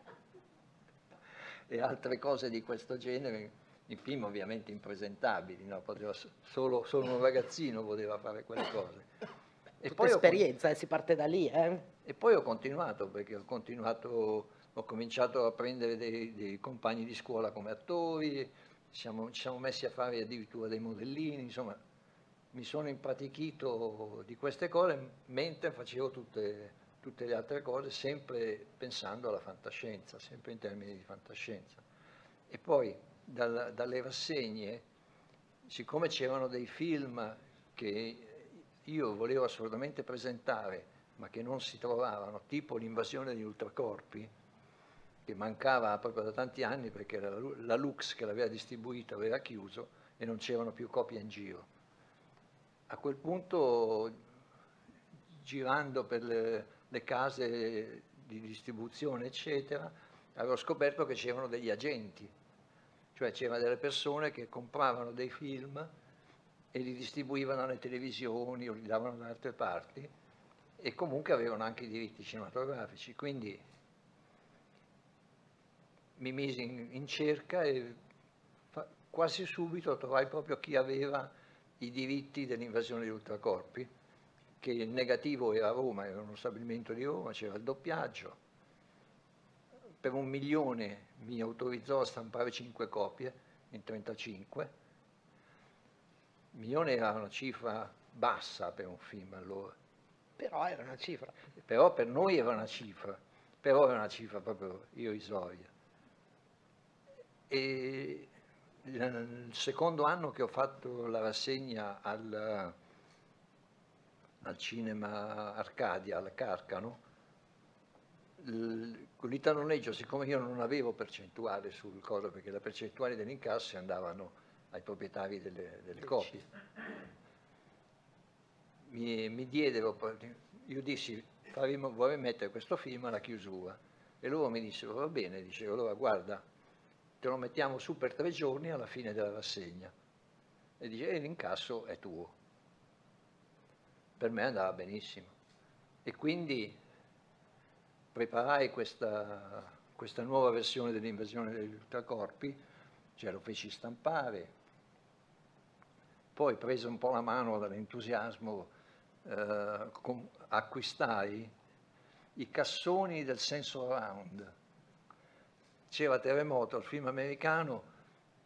e altre cose di questo genere, in film ovviamente impresentabili, no? solo, solo, un ragazzino poteva fare quelle cose. E Tutta poi esperienza, ho, eh, si parte da lì. Eh? E poi ho continuato, perché ho continuato, ho cominciato a prendere dei, dei compagni di scuola come attori, siamo, ci siamo messi a fare addirittura dei modellini, insomma mi sono impratichito di queste cose mentre facevo tutte, tutte le altre cose, sempre pensando alla fantascienza, sempre in termini di fantascienza. E poi dal, dalle rassegne, siccome c'erano dei film che io volevo assolutamente presentare, ma che non si trovavano, tipo l'invasione di ultracorpi, che mancava proprio da tanti anni perché la, la Lux che l'aveva distribuito aveva chiuso e non c'erano più copie in giro. A quel punto, girando per le, le case di distribuzione, eccetera, avevo scoperto che c'erano degli agenti, cioè c'erano delle persone che compravano dei film e li distribuivano alle televisioni o li davano da altre parti e comunque avevano anche i diritti cinematografici, quindi mi misi in, in cerca e fa, quasi subito trovai proprio chi aveva i diritti dell'invasione di ultracorpi, che il negativo era Roma, era uno stabilimento di Roma, c'era il doppiaggio. Per un milione mi autorizzò a stampare 5 copie in 35. Un milione era una cifra bassa per un film allora. Però era una cifra. Però per noi era una cifra, però era una cifra proprio irrisoria. E il secondo anno che ho fatto la rassegna al, al cinema Arcadia, al Carcano, con l'italoneggio, siccome io non avevo percentuale sul coso, perché le percentuali degli incassi andavano ai proprietari delle, delle copie, mi, mi diedero, io dissi faremo, vorrei mettere questo film alla chiusura e loro mi dissero va bene, dicevo allora guarda te lo mettiamo su per tre giorni alla fine della rassegna. E dice, e l'incasso è tuo. Per me andava benissimo. E quindi preparai questa, questa nuova versione dell'invasione degli ultracorpi, cioè lo feci stampare, poi prese un po' la mano dall'entusiasmo, eh, acquistai i cassoni del senso round, c'era Terremoto, il film americano,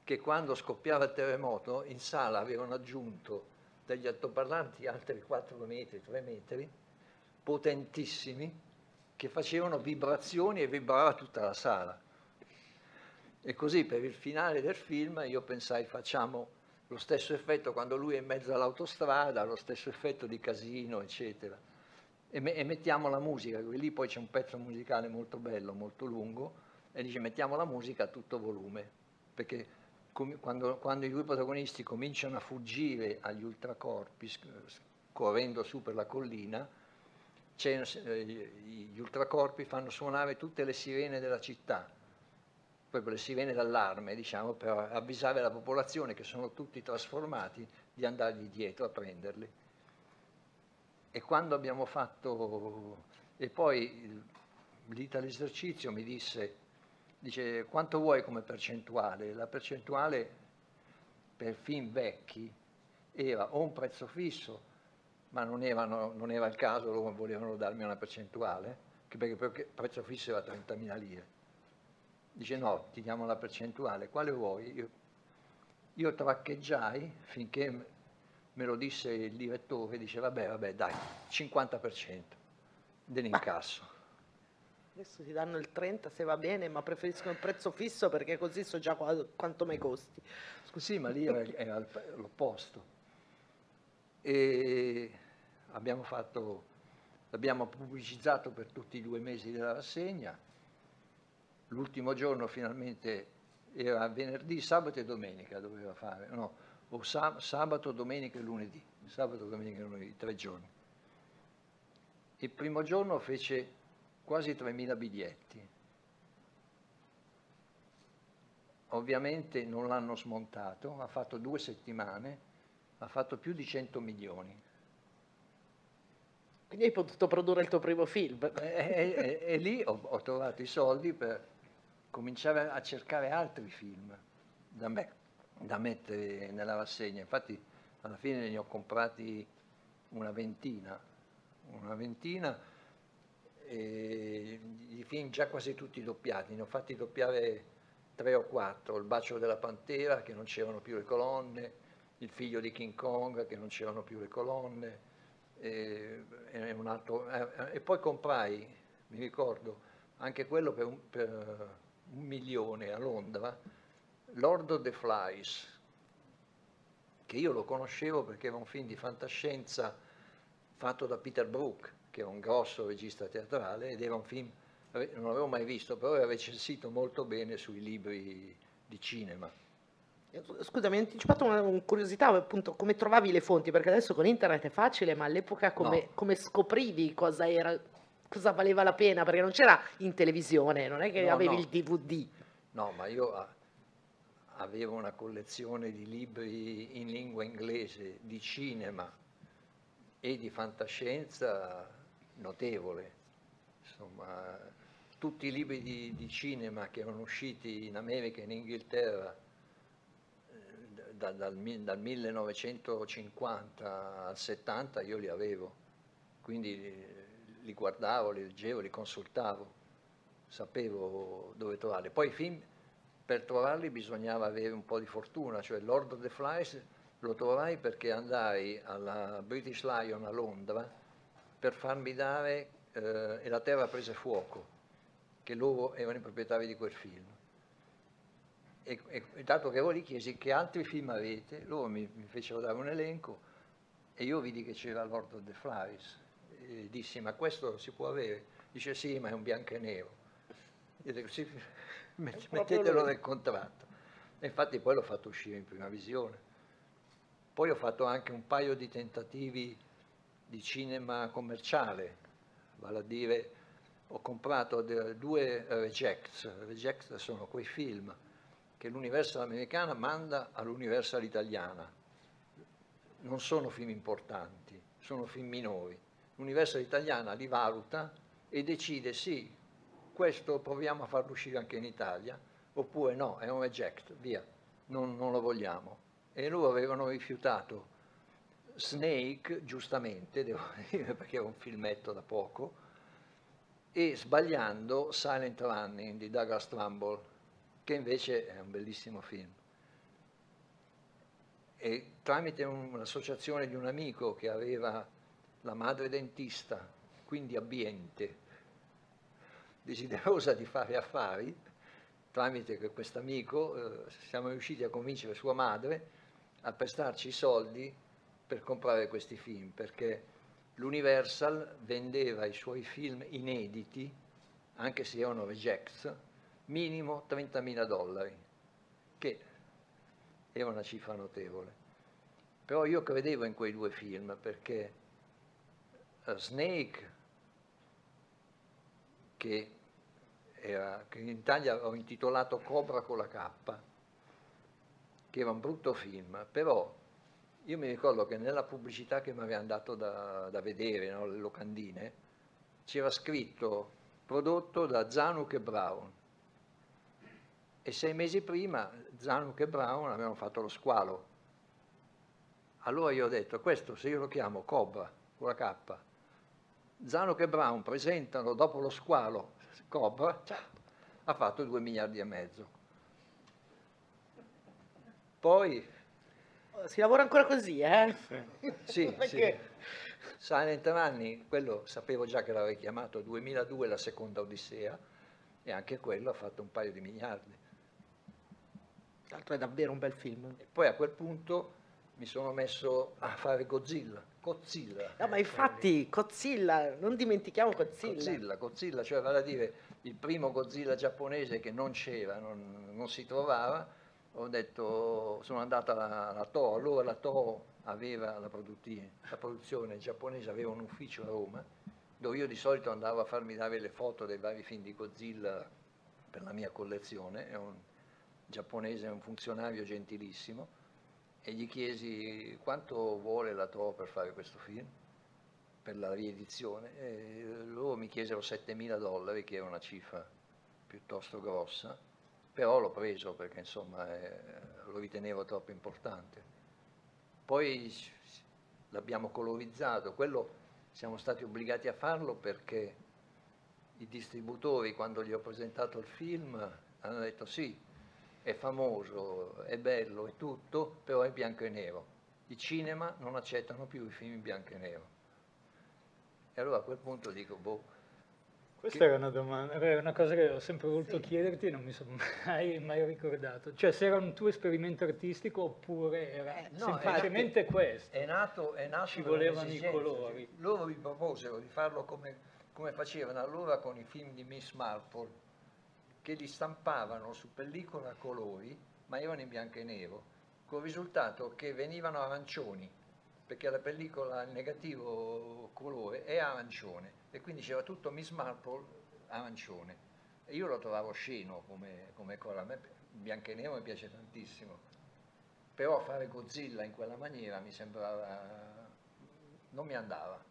che quando scoppiava il terremoto in sala avevano aggiunto degli altoparlanti altri 4 metri, 3 metri, potentissimi, che facevano vibrazioni e vibrava tutta la sala. E così per il finale del film io pensai facciamo lo stesso effetto quando lui è in mezzo all'autostrada, lo stesso effetto di casino, eccetera. E, me- e mettiamo la musica, lì poi c'è un pezzo musicale molto bello, molto lungo, e dice mettiamo la musica a tutto volume, perché quando, quando i due protagonisti cominciano a fuggire agli ultracorpi, correndo su per la collina, gli ultracorpi fanno suonare tutte le sirene della città, proprio le sirene d'allarme, diciamo, per avvisare la popolazione che sono tutti trasformati di andargli dietro a prenderli. E quando abbiamo fatto, e poi l'Italy esercizio mi disse dice quanto vuoi come percentuale? La percentuale per film vecchi era o un prezzo fisso, ma non, erano, non era il caso, loro volevano darmi una percentuale, perché, perché il prezzo fisso era 30.000 lire. Dice no, ti diamo la percentuale, quale vuoi? Io, io traccheggiai finché me lo disse il direttore, dice vabbè, vabbè, dai, 50% dell'incasso. Adesso ti danno il 30 se va bene, ma preferisco il prezzo fisso perché così so già quanto mi costi. Scusi, ma lì era l'opposto. E abbiamo fatto, l'abbiamo pubblicizzato per tutti i due mesi della rassegna. L'ultimo giorno finalmente era venerdì, sabato e domenica doveva fare, no, o sabato, domenica e lunedì, sabato, domenica e lunedì, tre giorni. Il primo giorno fece quasi 3.000 biglietti. ovviamente non l'hanno smontato, ha fatto due settimane, ha fatto più di 100 milioni. Quindi hai potuto produrre il tuo primo film. E, e- e lì ho, ho trovato i soldi per cominciare a cercare altri film da, me- da mettere nella rassegna. Infatti alla fine ne ho comprati una ventina, una ventina e i film già quasi tutti doppiati, ne ho fatti doppiare tre o quattro, Il bacio della pantera che non c'erano più le colonne, Il figlio di King Kong che non c'erano più le colonne, e, e altro- eh, e poi comprai, mi ricordo, anche quello per un, per un milione a Londra, Lord of the Flies, che io lo conoscevo perché era un film di fantascienza fatto da Peter Brook, che è un grosso regista teatrale, ed era un film, non l'avevo mai visto, però era recensito molto bene sui libri di cinema. Scusa, mi hai anticipato una, una curiosità, appunto, come trovavi le fonti? Perché adesso con internet è facile, ma all'epoca come, No. come scoprivi cosa era, cosa valeva la pena? Perché non c'era in televisione, non è che No, avevi no. il DVD. No, ma io a- avevo una collezione di libri in lingua inglese, di cinema e di fantascienza notevole. Insomma, tutti i libri di, di cinema che erano usciti in America e in Inghilterra da- dal, mi- dal 1950 al 70 io li avevo, quindi eh, li guardavo, li leggevo, li consultavo, sapevo dove trovarli. Poi i film per trovarli bisognava avere un po' di fortuna, cioè Lord of the Flies lo trovai perché andai alla British Lion a Londra per farmi dare eh, E la terra prese fuoco, che loro erano i proprietari di quel film. E, e- dato che ero lì chiesi che altri film avete, loro mi, mi fecero dare un elenco e io vidi che c'era Lord of the Flies. E dissi, ma questo si può avere? Dice sì, ma è un bianco e nero. Io dico, sì, (laughs) met- mettetelo nel contratto. E infatti poi l'ho fatto uscire in prima visione. Poi ho fatto anche un paio di tentativi di cinema commerciale, vale a dire ho comprato due rejects. Rejects sono quei film che l'Universal americana manda all'Universal italiana. Non sono film importanti, sono film minori. L'Universal italiana li valuta e decide sì, questo proviamo a farlo uscire anche in Italia, oppure no, è un reject, via, non, non lo vogliamo. E loro avevano rifiutato Snake, giustamente, (laughs) devo dire, perché era un filmetto da poco, e sbagliando Silent Running di Douglas Trumbull, che invece è un bellissimo film. E tramite un- un'associazione di un amico che aveva la madre dentista, quindi abbiente, desiderosa di fare affari, tramite questo amico eh, siamo riusciti a convincere sua madre a prestarci i soldi per comprare questi film, perché l'Universal vendeva i suoi film inediti, anche se erano rejects, minimo 30.000 dollari, che era una cifra notevole. Però io credevo in quei due film perché eh, Snake, che, era, che in Italia ho intitolato Cobra con la K, che era un brutto film, però io mi ricordo che nella pubblicità che mi avevano dato da, da vedere, no, le locandine, c'era scritto prodotto da Zanuck e Brown. E sei mesi prima Zanuck e Brown avevano fatto lo squalo. Allora io ho detto, questo se io lo chiamo Cobra con la K, Zanuck e Brown presentano dopo lo squalo Cobra, ha fatto 2 miliardi e mezzo. Poi Si lavora ancora così, eh? (laughs) Sì, è sì. Silent Running, quello sapevo già che l'avevi chiamato 2002, la seconda Odissea, e anche quello ha fatto un paio di miliardi. L'altro è davvero un bel film. E poi a quel punto mi sono messo a fare Godzilla. Godzilla. No, ma infatti, Godzilla, non dimentichiamo Godzilla. Godzilla, Godzilla, cioè vale a dire il primo Godzilla giapponese che non c'era, non, non si trovava, ho detto, sono andato alla, alla Toho, allora la Toho aveva la, la produzione giapponese, aveva un ufficio a Roma, dove io di solito andavo a farmi dare le foto dei vari film di Godzilla per la mia collezione, e, un- giapponese, un funzionario gentilissimo, e gli chiesi quanto vuole la TO per fare questo film, per la riedizione. E loro mi chiesero 7.000 dollari, che era una cifra piuttosto grossa, però l'ho preso perché insomma eh, lo ritenevo troppo importante. Poi l'abbiamo colorizzato, quello siamo stati obbligati a farlo perché i distributori quando gli ho presentato il film hanno detto sì, è famoso, è bello, è tutto, però è bianco e nero. I cinema non accettano più i film in bianco e nero. E allora a quel punto dico, boh. Questa era una domanda, era una cosa che ho sempre voluto sì. chiederti e non mi sono (laughs) mai, mai, ricordato. Cioè se era un tuo esperimento artistico oppure era eh, no, semplicemente è, questo. È nato, è nato Ci volevano i colori. Loro mi proposero di farlo come, come facevano allora con i film di Miss Marple che li stampavano su pellicola a colori, ma erano in bianco e nero, con il risultato che venivano arancioni, perché la pellicola, il negativo colore è arancione, e quindi c'era tutto Miss Marple arancione. E io lo trovavo sceno come, come cosa, a me bianco e nero mi piace tantissimo, però fare Godzilla in quella maniera mi sembrava... non mi andava.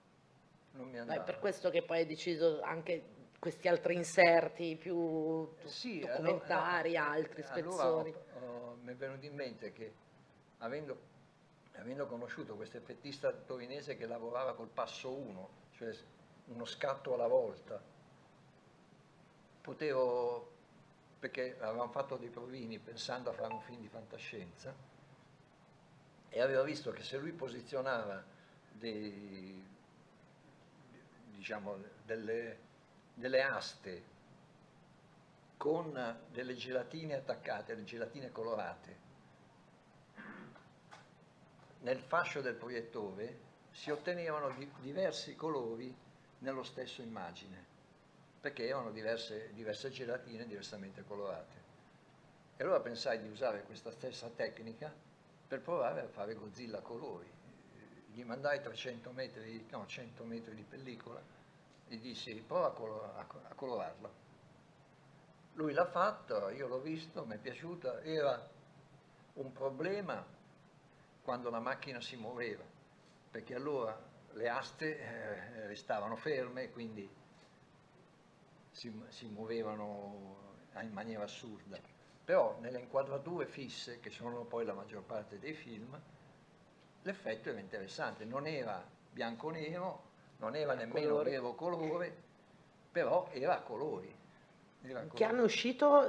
Non mi andava. È per questo che poi hai deciso anche questi altri inserti più sì, documentari, allora, altri spezzoni. Allora, mi è venuto in mente che avendo, avendo, conosciuto questo effettista torinese che lavorava col passo 1, cioè uno scatto alla volta, potevo, perché avevamo fatto dei provini pensando a fare un film di fantascienza, e avevo visto che se lui posizionava dei, diciamo, delle delle aste con delle gelatine attaccate, le gelatine colorate. Nel fascio del proiettore si ottenevano di, diversi colori nello stesso immagine, perché erano diverse, diverse gelatine diversamente colorate. E allora pensai di usare questa stessa tecnica per provare a fare Godzilla colori. Gli mandai 300 metri, no, 100 metri di pellicola gli dissi prova a, color a colorarla. Lui l'ha fatto, io l'ho visto, mi è piaciuta, era un problema quando la macchina si muoveva, perché allora le aste eh, restavano ferme, quindi si, si muovevano in maniera assurda. Però nelle inquadrature fisse, che sono poi la maggior parte dei film, l'effetto era interessante, non era bianco-nero, non era nemmeno colore. vero colore, però era a colori. Era che anno è uscito,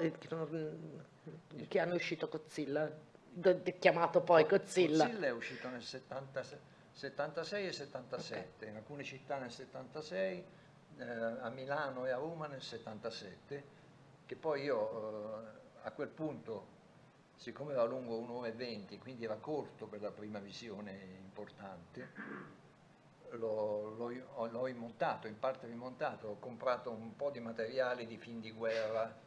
che anno è uscito Godzilla? Chiamato poi Godzilla. Godzilla è uscito nel 70, 76 e 77, okay. in alcune città nel 76, eh, a Milano e a Roma nel 77, che poi io eh, a quel punto, siccome era lungo un'ora e venti, quindi era corto per la prima visione importante, l'ho, rimontato, in parte rimontato, ho comprato un po' di materiali di film di guerra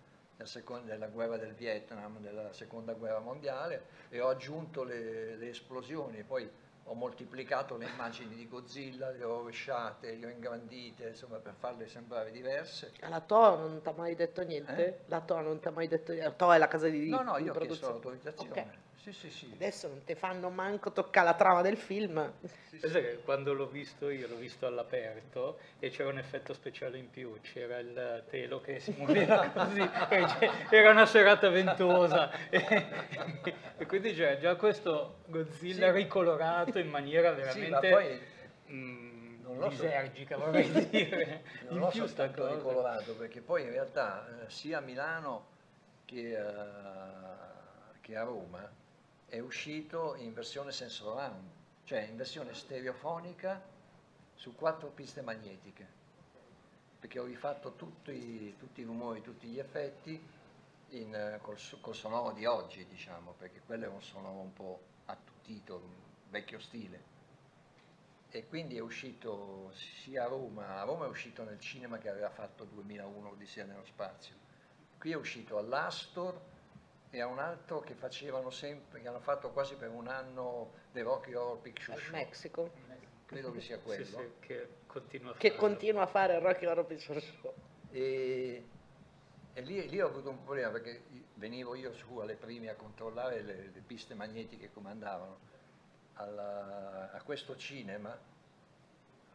della guerra del Vietnam, della seconda guerra mondiale e ho aggiunto le, le esplosioni, poi ho moltiplicato le immagini di Godzilla, le ho rovesciate, le ho ingrandite, insomma, per farle sembrare diverse. La TO non ti ha mai detto niente? Eh? La TO non ti ha mai detto niente? La TO è la casa di No, no, io ho chiesto l'autorizzazione. Okay. Sì, sì, sì. Adesso non ti fanno manco toccare la trama del film. Quando l'ho visto io l'ho visto all'aperto e c'era un effetto speciale in più, c'era il telo che si muoveva (laughs) così, era una serata ventosa e, (laughs) e quindi c'era già questo Godzilla ricolorato in maniera veramente... Poi... Mm, non disergica so. vorrei (laughs) dire non in più so sta cosa ricolorato perché poi in realtà eh, sia a Milano che, uh, che a Roma è uscito in versione sensoram, cioè in versione stereofonica su quattro piste magnetiche, perché ho rifatto tutti, tutti i rumori, tutti gli effetti in, col, col, sonoro di oggi, diciamo, perché quello è un sonoro un po' attutito, vecchio stile. E quindi è uscito sia a Roma, a Roma è uscito nel cinema che aveva fatto 2001 Odissea nello spazio, qui è uscito all'Astor, e a un altro che facevano sempre, che hanno fatto quasi per un anno The Rocky Horror Picture Show. Mexico. Credo che sia quello. Sì, sì, che continua a che fare. Continua a fare il Rocky Horror Picture Show. E, E lì, lì ho avuto un problema perché venivo io su alle prime a controllare le, le piste magnetiche come andavano. Alla- a questo cinema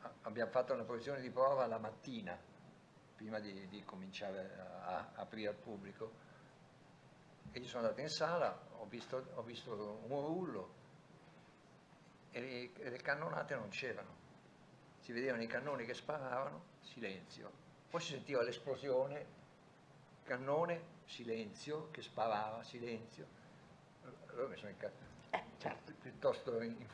a- abbiamo fatto una proiezione di prova la mattina, prima di, di cominciare a, a aprire al pubblico. E io sono andato in sala, ho visto, ho visto un rullo e le, le cannonate non c'erano. Si vedevano i cannoni che sparavano, silenzio. Poi si sentiva l'esplosione, cannone, silenzio, che sparava, silenzio. Allora mi sono incazzato. Eh, certo. Piuttosto in-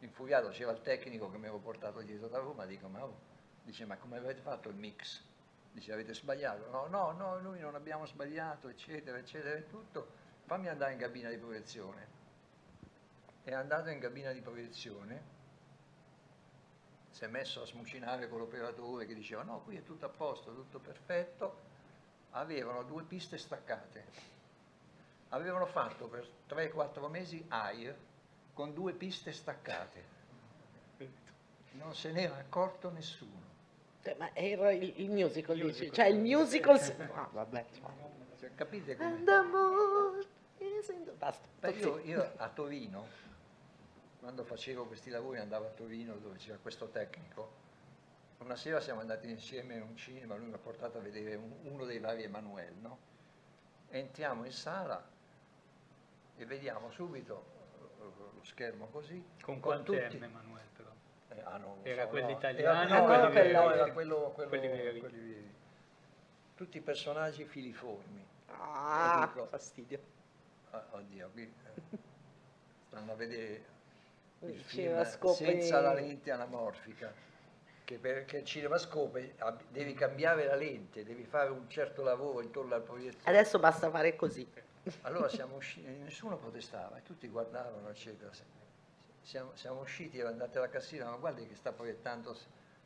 infuriato, c'era il tecnico che mi avevo portato dietro da Roma, dico ma, oh", dice ma come avete fatto il mix? Dice avete sbagliato? No, no, no, noi non abbiamo sbagliato, eccetera, eccetera, e tutto. Fammi andare in cabina di proiezione. È andato in cabina di proiezione, si è messo a smucinare con l'operatore che diceva no, qui è tutto a posto, tutto perfetto. Avevano due piste staccate. Avevano fatto per 3-4 mesi AIR con due piste staccate. Non se n'era accorto nessuno. Eh, Ma era il, il musical, dici? Musical. Cioè il musical... si- (laughs) Ah, vabbè. Cioè, capite come? And the moon is in the- Basta. Beh, io, io a Torino, quando facevo questi lavori andavo a Torino dove c'era questo tecnico, una sera siamo andati insieme in un cinema, lui mi ha portato a vedere un- uno dei vari Emanuele, no? Entriamo in sala e vediamo subito eh, lo schermo così, Con quante tutti- M, Emanuele, però? Eh, ah, non lo Era so, quelli no. italiani Era- o no, quelli no, no, era quello, quello- Quelli veri. quelli veri. Tutti i personaggi filiformi. Ah, dico- fastidio. Ah, oddio, qui eh, stanno a vedere il Il film cinemascope- senza la lente anamorfica, che perché il cinemascope devi cambiare la lente, devi fare un certo lavoro intorno al proiettore. Adesso basta fare così. Allora siamo usciti, nessuno protestava, e tutti guardavano, eccetera. Siamo, siamo usciti, ero andati alla cassina, ma guardi che sta proiettando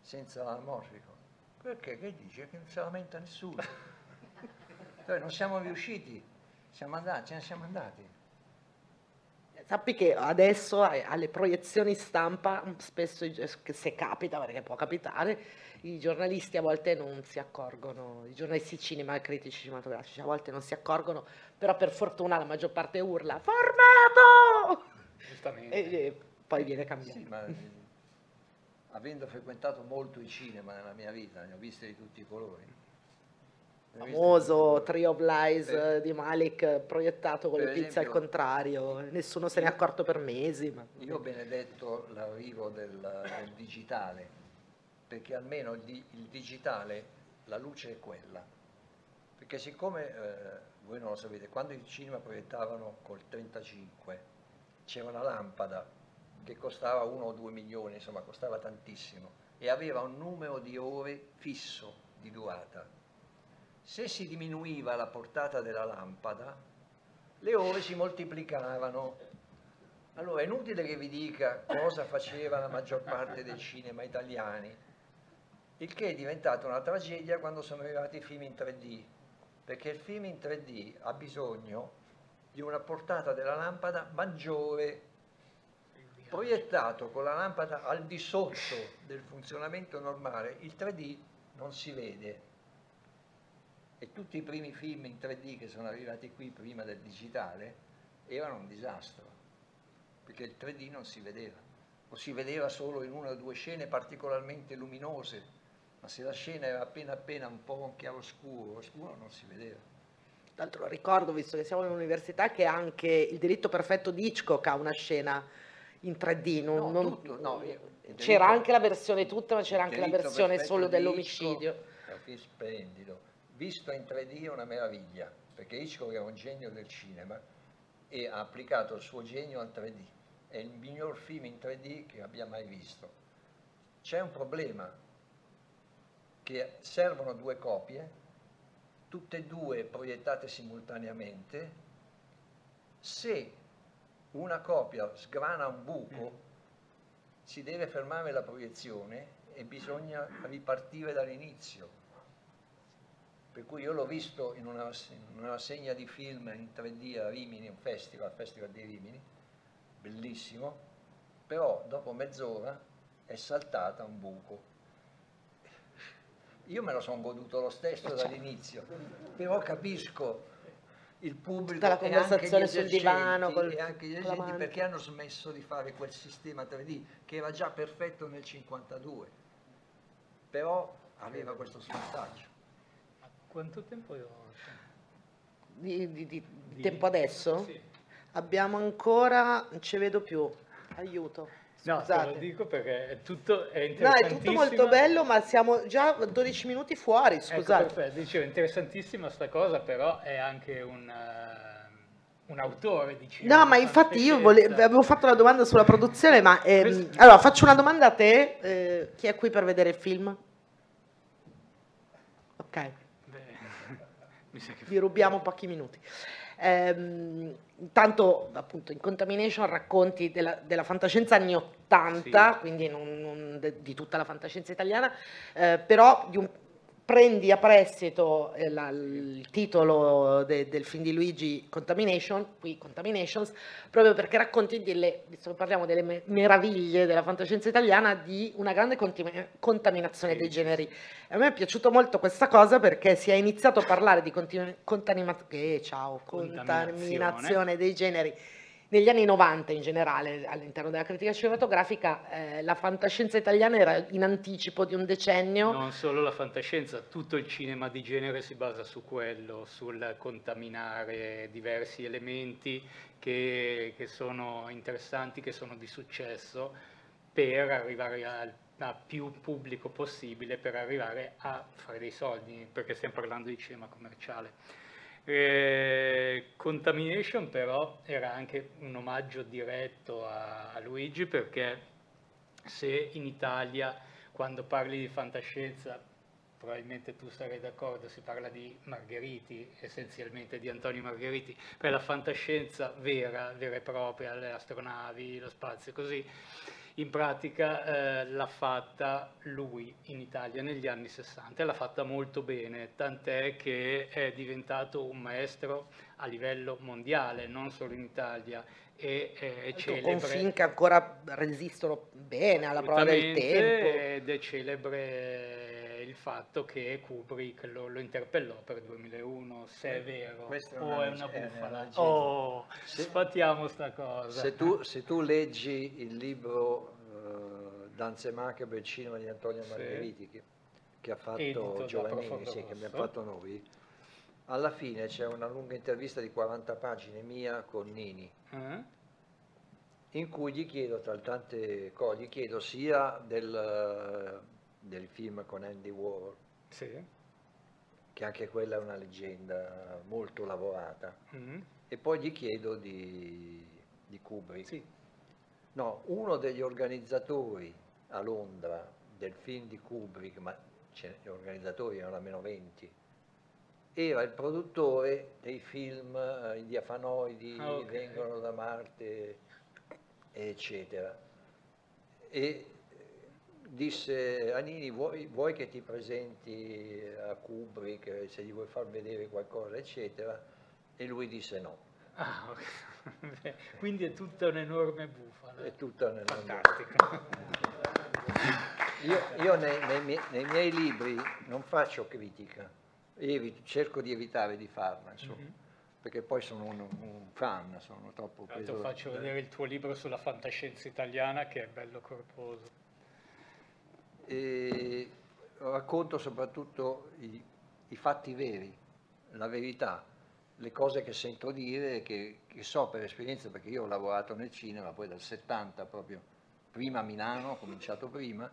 senza l'anamorfico. Perché? Che dice? Che non si lamenta nessuno. (laughs) Noi non siamo riusciti, siamo andati, ce ne siamo andati. Sappi che adesso ai- alle proiezioni stampa, spesso, i- che se capita, perché può capitare, i giornalisti a volte non si accorgono, i giornalisti cinema e critici cinematografici a volte non si accorgono, però per fortuna la maggior parte urla «Formato!» Giustamente. e, e poi viene cambiato. Sì, ma (laughs) eh, avendo frequentato molto il cinema nella mia vita, ne ho viste di tutti i colori. Ne ho viste di tutti i famoso. Tree of Lies eh, di Malik eh, proiettato con per le pizze al esempio- contrario, nessuno se ne è accorto per mesi. Ma... Io ho benedetto l'arrivo del, del digitale, perché almeno il, il digitale, la luce è quella. Perché siccome, eh, voi non lo sapete, quando i cinema proiettavano col 35 c'era una lampada che costava 1 o 2 milioni, insomma costava tantissimo, e aveva un numero di ore fisso di durata. Se si diminuiva la portata della lampada, le ore si moltiplicavano. Allora è inutile che vi dica cosa faceva la maggior parte dei cinema italiani, il che è diventato una tragedia quando sono arrivati i film in 3D, perché il film in 3D ha bisogno di una portata della lampada maggiore, proiettato con la lampada al di sotto del funzionamento normale, il 3D non si vede. E tutti i primi film in 3D che sono arrivati qui prima del digitale erano un disastro, perché il 3D non si vedeva, o si vedeva solo in una o due scene particolarmente luminose, ma se la scena era appena appena un po' un chiaroscuro, oscuro non si vedeva. Tra l'altro ricordo, visto che siamo in università, che anche il delitto perfetto di Hitchcock ha una scena in 3D. non- No, non- tutto, no, c'era anche la versione tutta, ma c'era anche la versione solo di dell'omicidio. È un film splendido. Visto in 3D è una meraviglia, perché Hitchcock è un genio del cinema e ha applicato il suo genio al 3D. È il miglior film in 3D che abbia mai visto. C'è un problema, che servono due copie, tutte e due proiettate simultaneamente. Se una copia sgrana un buco, si deve fermare la proiezione e bisogna ripartire dall'inizio. Per cui io l'ho visto in una, in una rassegna di film in 3D a Rimini, un festival, Festival di Rimini, bellissimo, però dopo mezz'ora è saltata un buco. io me lo sono goduto lo stesso dall'inizio, però capisco il pubblico Tutta la e anche conversazione gli sul divano col- e anche gli mano. perché hanno smesso di fare quel sistema 3D che era già perfetto nel 52, però aveva questo svantaggio. Quanto tempo io... Di- di- di Di- tempo adesso? Sì. Abbiamo ancora, non ci vedo più, aiuto. No, te lo dico perché è tutto è No, è tutto molto bello, ma siamo già 12 minuti fuori, Ecco, scusate. perfetto, dicevo, interessantissima sta cosa, però è anche un, eh, un autore di cinema. No, ma infatti io vole- avevo fatto la domanda sulla produzione, ma ehm, Questo- allora faccio una domanda a te. eh, chi è qui per vedere il film? Ok, Beh, (laughs) mi sa che... vi rubiamo pochi minuti. Ehm, intanto, appunto, in Contamination racconti della, della fantascienza anni 80, Sì. quindi non, non de- di tutta la fantascienza italiana, eh, però di un- prendi a prestito eh, la- il titolo de- del film di Luigi Contamination, qui Contaminations, proprio perché racconti delle, visto che parliamo delle me- meraviglie della fantascienza italiana, di una grande conti- contaminazione dei generi. E a me è piaciuto molto questa cosa perché si è iniziato a parlare di continu- contanima- eh, ciao, contaminazione dei generi negli anni 90 in generale all'interno della critica cinematografica. eh, la fantascienza italiana era in anticipo di un decennio. Non solo la fantascienza, tutto il cinema di genere si basa su quello, sul contaminare diversi elementi che, che sono interessanti, che sono di successo, per arrivare al a più pubblico possibile, per arrivare a fare dei soldi, perché stiamo parlando di cinema commerciale. Eh, Contamination però era anche un omaggio diretto a, a Luigi perché se in Italia quando parli di fantascienza probabilmente tu sarai d'accordo, si parla di Margheriti, essenzialmente di Antonio Margheriti, per la fantascienza vera, vera e propria, le astronavi, lo spazio, così, in pratica eh, l'ha fatta lui in Italia negli anni 60 e l'ha fatta molto bene, tant'è che è diventato un maestro a livello mondiale, non solo in Italia, e è Con celebre. film che ancora resistono bene alla prova del tempo. Ed è celebre il fatto che Kubrick lo, lo interpellò per 2001, se è vero Questa o una- è una è bufala. Oh, Se- sfatiamo sta cosa. Se tu, se tu leggi il libro eh, Danze Macabre, il cinema di Antonio Sì. Margheriti, che, che ha fatto Giovannini, sì, che abbiamo fatto noi, alla fine c'è una lunga intervista di 40 pagine mia con Nini, Eh? in cui gli chiedo, tra tante cose, gli chiedo sia del, del film con Andy Warhol, Sì. che anche quella è una leggenda molto lavorata, Mm. e poi gli chiedo di, di Kubrick. Sì. No, uno degli organizzatori a Londra del film di Kubrick, ma gli organizzatori erano almeno 20, era il produttore dei film eh, I diafanoidi, Ah, ok. Vengono da Marte, eccetera. E disse a Nini, vuoi, vuoi che ti presenti a Kubrick, se gli vuoi far vedere qualcosa, eccetera? E lui disse no. Ah, ok. Beh, (laughs) Quindi è tutta un'enorme bufala. È tutta Fantastico. Io, io nei, nei miei, nei miei libri non faccio critica, evi- cerco di evitare di farla, insomma, Mhm. perché poi sono un, un fan, sono troppo preso. faccio vedere il tuo libro sulla fantascienza italiana che è bello corposo. E racconto soprattutto i, i fatti veri, la verità, le cose che sento dire, che, che so per esperienza, perché io ho lavorato nel cinema poi dal 70 proprio, prima a Milano, ho cominciato prima,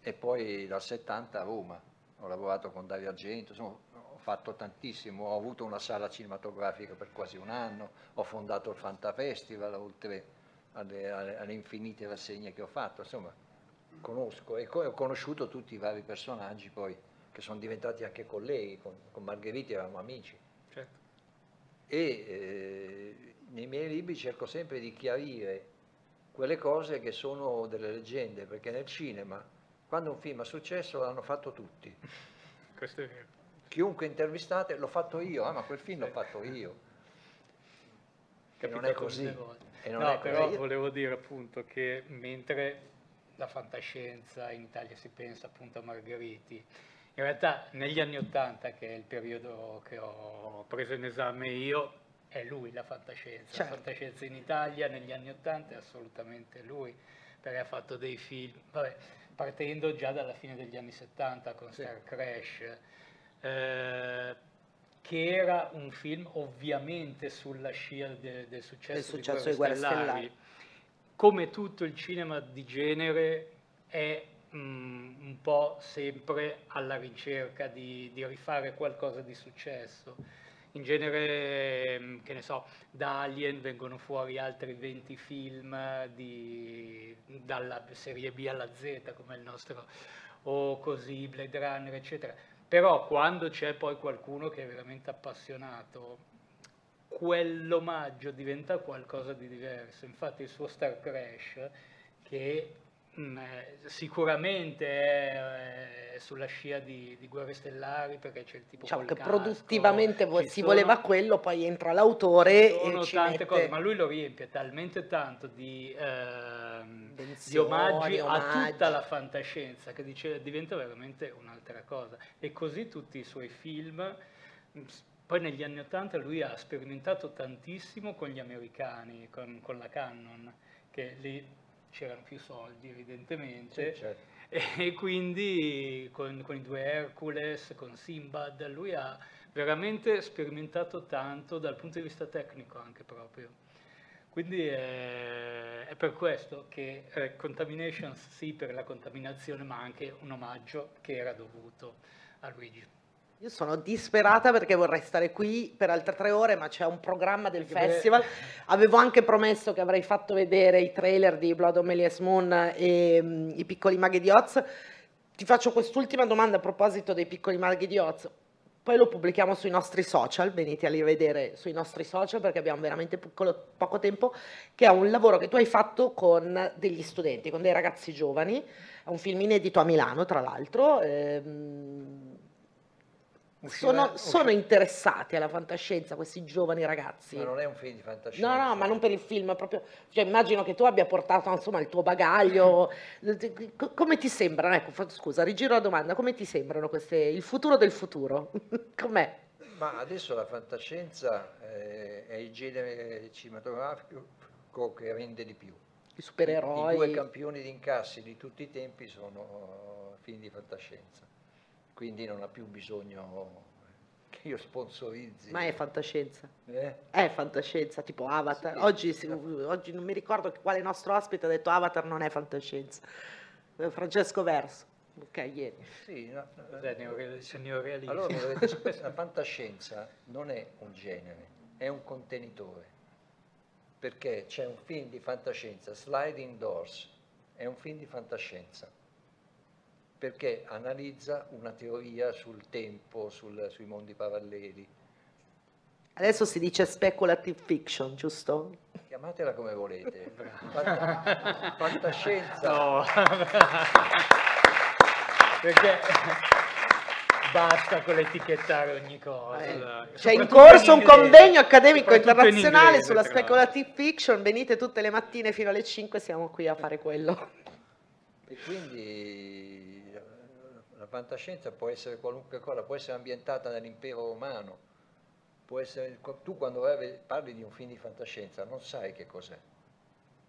e poi dal 70 a Roma. Ho lavorato con Dario Argento, insomma, ho fatto tantissimo, ho avuto una sala cinematografica per quasi un anno, ho fondato il Fanta Festival, oltre alle, alle- alle infinite rassegne che ho fatto, insomma, conosco e ho conosciuto tutti i vari personaggi poi, che sono diventati anche colleghi, con, con Margheriti eravamo amici. Certo. E eh, nei miei libri cerco sempre di chiarire quelle cose che sono delle leggende, perché nel cinema, quando un film ha successo, l'hanno fatto tutti. (laughs) Questo è vero. Chiunque intervistate, l'ho fatto io, ah, ma quel film l'ho fatto io. E non è Capitato così. E non no, è così. però volevo dire appunto che mentre la fantascienza in Italia si pensa appunto a Margheriti, In realtà negli anni Ottanta, che è il periodo che ho preso in esame io, è lui la fantascienza. Certo. La fantascienza in Italia negli anni Ottanta è assolutamente lui, perché ha fatto dei film, vabbè, partendo già dalla fine degli anni 70 con Star Crash, eh, che era un film ovviamente sulla scia de- del successo, Del successo di di Guerre Guerre Stellari. Stellari. Come tutto il cinema di genere è mm, un po' sempre alla ricerca di, di rifare qualcosa di successo. In genere, mm, che ne so, da Alien vengono fuori altri 20 film di- dalla serie B alla Z, come il nostro, o così, Blade Runner, eccetera. Però quando c'è poi qualcuno che è veramente appassionato, quell'omaggio diventa qualcosa di diverso. Infatti il suo Star Crash, che mh, eh, sicuramente è, eh, sulla scia di, di Guerre Stellari, perché c'è il tipo Diciamo che casco, produttivamente si sono- voleva quello, poi entra l'autore e ci tante mette cose, ma lui lo riempie talmente tanto di, ehm, di Invenzioni, omaggi, a omaggi. tutta la fantascienza che dice, diventa veramente un'altra cosa. E così tutti i suoi film. Poi negli anni Ottanta lui ha sperimentato tantissimo con gli americani, con, con la Canon, che lì c'erano più soldi evidentemente. Sì, certo. E quindi con, con i due Hercules, con Simbad, lui ha veramente sperimentato tanto dal punto di vista tecnico anche proprio. Quindi è, è per questo che eh, Contaminations sì per la contaminazione, ma anche un omaggio che era dovuto a Luigi. Io sono disperata perché vorrei stare qui per altre tre ore, ma c'è un programma del festival. Avevo anche promesso che avrei fatto vedere i trailer di Blood on Melias Moon e mm, i piccoli maghi di Oz. Ti faccio quest'ultima domanda a proposito dei piccoli maghi di Oz. Poi lo pubblichiamo sui nostri social, venite a rivedere sui nostri social perché abbiamo veramente piccolo- poco tempo, che è un lavoro che tu hai fatto con degli studenti, con dei ragazzi giovani. È un film inedito a Milano, tra l'altro. ehm, sono, sono interessati alla fantascienza questi giovani ragazzi? Ma non è un film di fantascienza. No, no, ma non per il film, proprio, cioè, immagino che tu abbia portato insomma il tuo bagaglio. (laughs) Co- Come ti sembrano? Ecco, scusa, rigiro la domanda, come ti sembrano queste, il futuro del futuro? (laughs) Com'è? Ma adesso la fantascienza eh, è il genere cinematografico che rende di più. I I supereroi? due campioni di incassi di tutti i tempi sono eh, film di fantascienza, quindi non ha più bisogno che io sponsorizzi. Ma è fantascienza. Eh? È fantascienza, tipo Avatar. Sì. Oggi, si- oggi non mi ricordo quale nostro ospite ha detto Avatar non è fantascienza. Eh, Francesco Verso. Ok, ieri. Sì, no, neorealismo? Allora dovete sapere, (laughs) la fantascienza non è un genere, è un contenitore. Perché c'è un film di fantascienza, Sliding Doors, è un film di fantascienza. Perché analizza una teoria sul tempo, sul- sui mondi paralleli. Adesso si dice speculative fiction, giusto? Chiamatela come volete. Fanta- fantascienza. No. (laughs) Perché basta con l'etichettare ogni cosa. Eh. C'è in corso un convegno accademico soprattutto in internazionale inglese, sulla speculative fiction. Venite tutte le mattine fino alle 5, siamo qui a fare quello. E quindi la fantascienza può essere qualunque cosa, può essere ambientata nell'impero romano, può essere, tu quando parli di un film di fantascienza non sai che cos'è,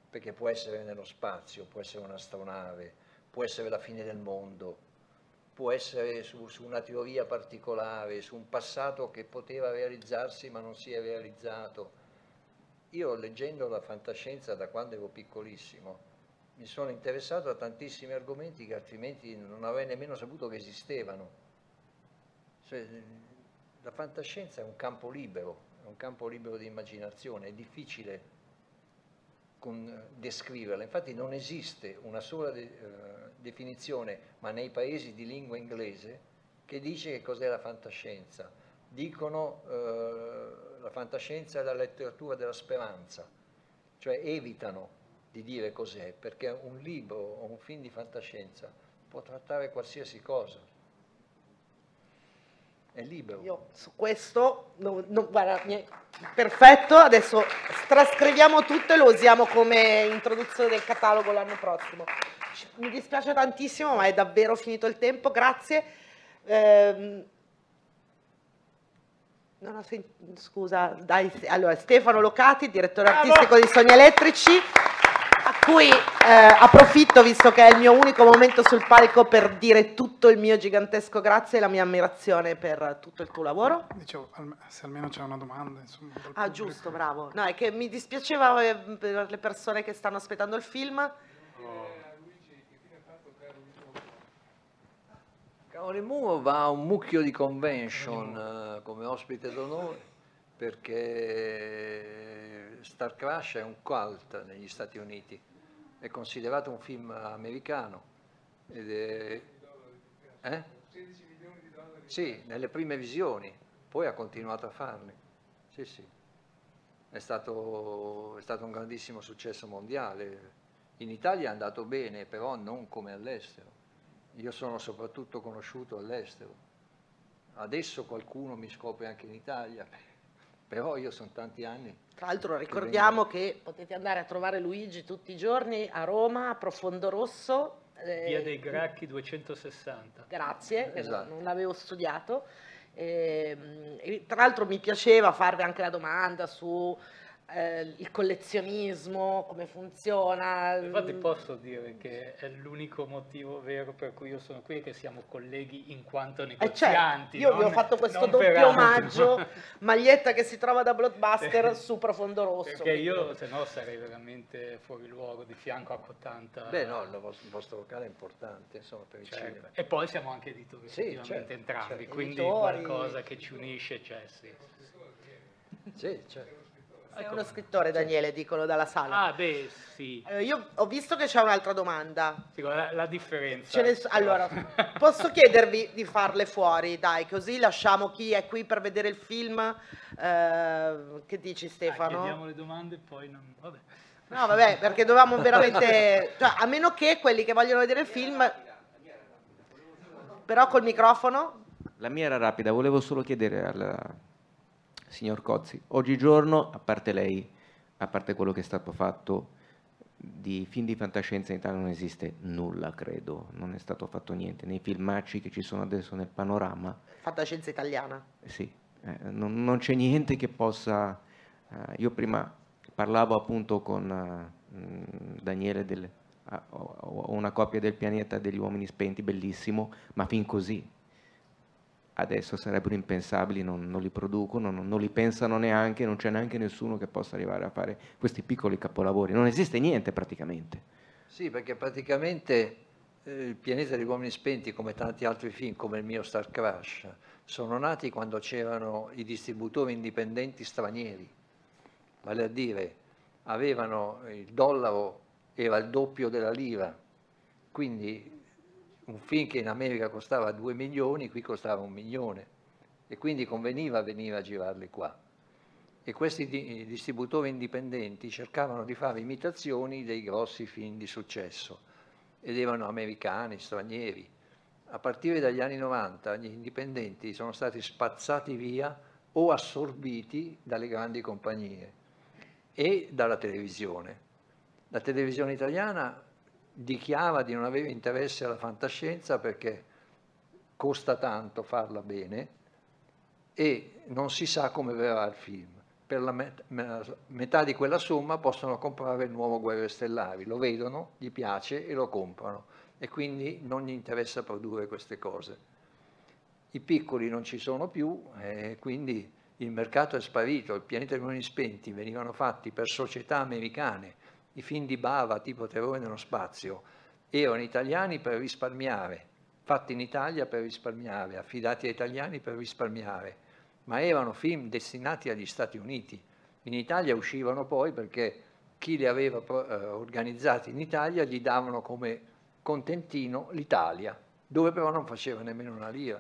perché può essere nello spazio, può essere un'astronave, può essere la fine del mondo, può essere su, su una teoria particolare, su un passato che poteva realizzarsi ma non si è realizzato. Io leggendo la fantascienza da quando ero piccolissimo, mi sono interessato a tantissimi argomenti che altrimenti non avrei nemmeno saputo che esistevano. Cioè, la fantascienza è un campo libero, è un campo libero di immaginazione, è difficile con- descriverla. Infatti non esiste una sola de- eh, definizione, ma nei paesi di lingua inglese, che dice che cos'è la fantascienza. Dicono eh, la fantascienza è la letteratura della speranza, cioè evitano di dire cos'è, perché un libro o un film di fantascienza può trattare qualsiasi cosa. È libero. Io su questo, no- no, guarda, perfetto, adesso trascriviamo tutto e lo usiamo come introduzione del catalogo l'anno prossimo. Mi dispiace tantissimo, ma è davvero finito il tempo, grazie. Non ho sen- scusa, dai, allora Stefano Locati, direttore artistico di Sogni Elettrici, cui eh, approfitto, visto che è il mio unico momento sul palco, per dire tutto il mio gigantesco grazie e la mia ammirazione per tutto il tuo lavoro. Dicevo, se almeno c'è una domanda, insomma. Ah, pubblico. giusto, bravo. No, è che mi dispiaceva eh, per le persone che stanno aspettando il film. Cavoli Muo va a un mucchio di convention eh, come ospite d'onore perché Star Crash è un cult negli Stati Uniti, è considerato un film americano ed è... Eh? Sì, nelle prime visioni, poi ha continuato a farli. Sì, sì. È stato, è stato un grandissimo successo mondiale. In Italia è andato bene, però non come all'estero. Io sono soprattutto conosciuto all'estero. Adesso qualcuno mi scopre anche in Italia, però io sono tanti anni. Tra l'altro ricordiamo che potete andare a trovare Luigi tutti i giorni a Roma, a Profondo Rosso. eh, Via dei Gracchi 260. Grazie, che Esatto. non l'avevo studiato. Ehm, e tra l'altro mi piaceva farvi anche la domanda su eh, il collezionismo, come funziona. Infatti posso dire che è l'unico motivo vero per cui io sono qui, che siamo colleghi in quanto Eh, negozianti. certo, io vi ho fatto questo doppio omaggio, maglietta che si trova da Blockbuster su Profondo Rosso. Perché io se no sarei veramente fuori luogo di fianco a Cotanta. Beh no, il vostro, il vostro locale è importante, insomma, per il Certo. cinema. E poi siamo anche editori Sì, effettivamente certo, entrambi, certo. quindi Editori. qualcosa che ci unisce c'è, sì. Sì, certo. Sei uno scrittore, Daniele, dicono dalla sala. Ah, beh, sì. Eh, io ho visto che c'è un'altra domanda. Sì, guarda, la, differenza. Ce ne so- allora, (laughs) posso chiedervi di farle fuori, dai, così lasciamo chi è qui per vedere il film. Eh, che dici Ah, Stefano? chiediamo le domande e poi non... Vabbè. No, vabbè, perché dovevamo (laughs) veramente... cioè, a meno che quelli che vogliono vedere il film... Però col microfono... La mia era rapida, volevo solo chiedere al signor Cozzi, oggigiorno, a parte lei, a parte quello che è stato fatto, di film di fantascienza in Italia non esiste nulla, credo, non è stato fatto niente. Nei filmacci che ci sono adesso nel panorama, Fantascienza italiana. sì, eh, non, non c'è niente che possa... eh, io prima parlavo appunto con eh, Daniele, del, ho una copia del pianeta degli uomini spenti, bellissimo, ma fin così. Adesso sarebbero impensabili, non, non li producono, non, non li pensano neanche, non c'è neanche nessuno che possa arrivare a fare questi piccoli capolavori. Non esiste niente praticamente. Sì, perché praticamente eh, il pianeta degli uomini spenti, come tanti altri film, come il mio Star Crash, sono nati quando c'erano i distributori indipendenti stranieri, vale a dire avevano il dollaro era il doppio della lira, quindi un film che in America costava 2 milioni, qui costava un milione e quindi conveniva venire a girarli qua. E questi di- distributori indipendenti cercavano di fare imitazioni dei grossi film di successo ed erano americani, stranieri. A partire dagli anni 90 gli indipendenti sono stati spazzati via o assorbiti dalle grandi compagnie e dalla televisione. La televisione italiana dichiara di non avere interesse alla fantascienza perché costa tanto farla bene e non si sa come verrà il film. Per la met- me- metà di quella somma possono comprare il nuovo Guerre Stellari, lo vedono, gli piace e lo comprano e quindi non gli interessa produrre queste cose. I piccoli non ci sono più e quindi il mercato è sparito, il pianeta dei uomini spenti venivano fatti per società americane, i film di Bava tipo Terrore nello spazio erano italiani per risparmiare, fatti in Italia per risparmiare, affidati a italiani per risparmiare, ma erano film destinati agli Stati Uniti. In Italia uscivano poi perché chi li aveva eh, organizzati in Italia gli davano come contentino l'Italia, dove però non faceva nemmeno una lira.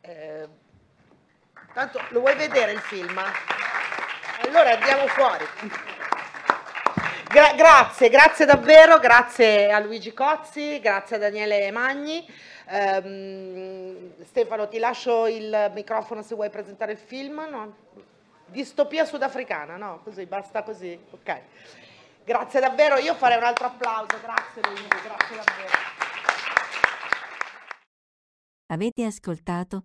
Eh, tanto lo vuoi vedere il film? Allora andiamo fuori. Gra- grazie, grazie davvero, grazie a Luigi Cozzi, grazie a Daniele Magni. Ehm, Stefano, ti lascio il microfono se vuoi presentare il film. No? Distopia sudafricana, no? Così, basta così. Ok. Grazie davvero, io farei un altro applauso, grazie Luigi, grazie davvero. Avete ascoltato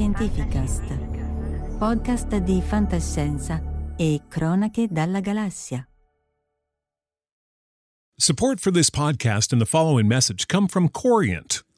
Fantascientificast, podcast di fantascienza e cronache dalla galassia. Support for this podcast and the following message come from Corient.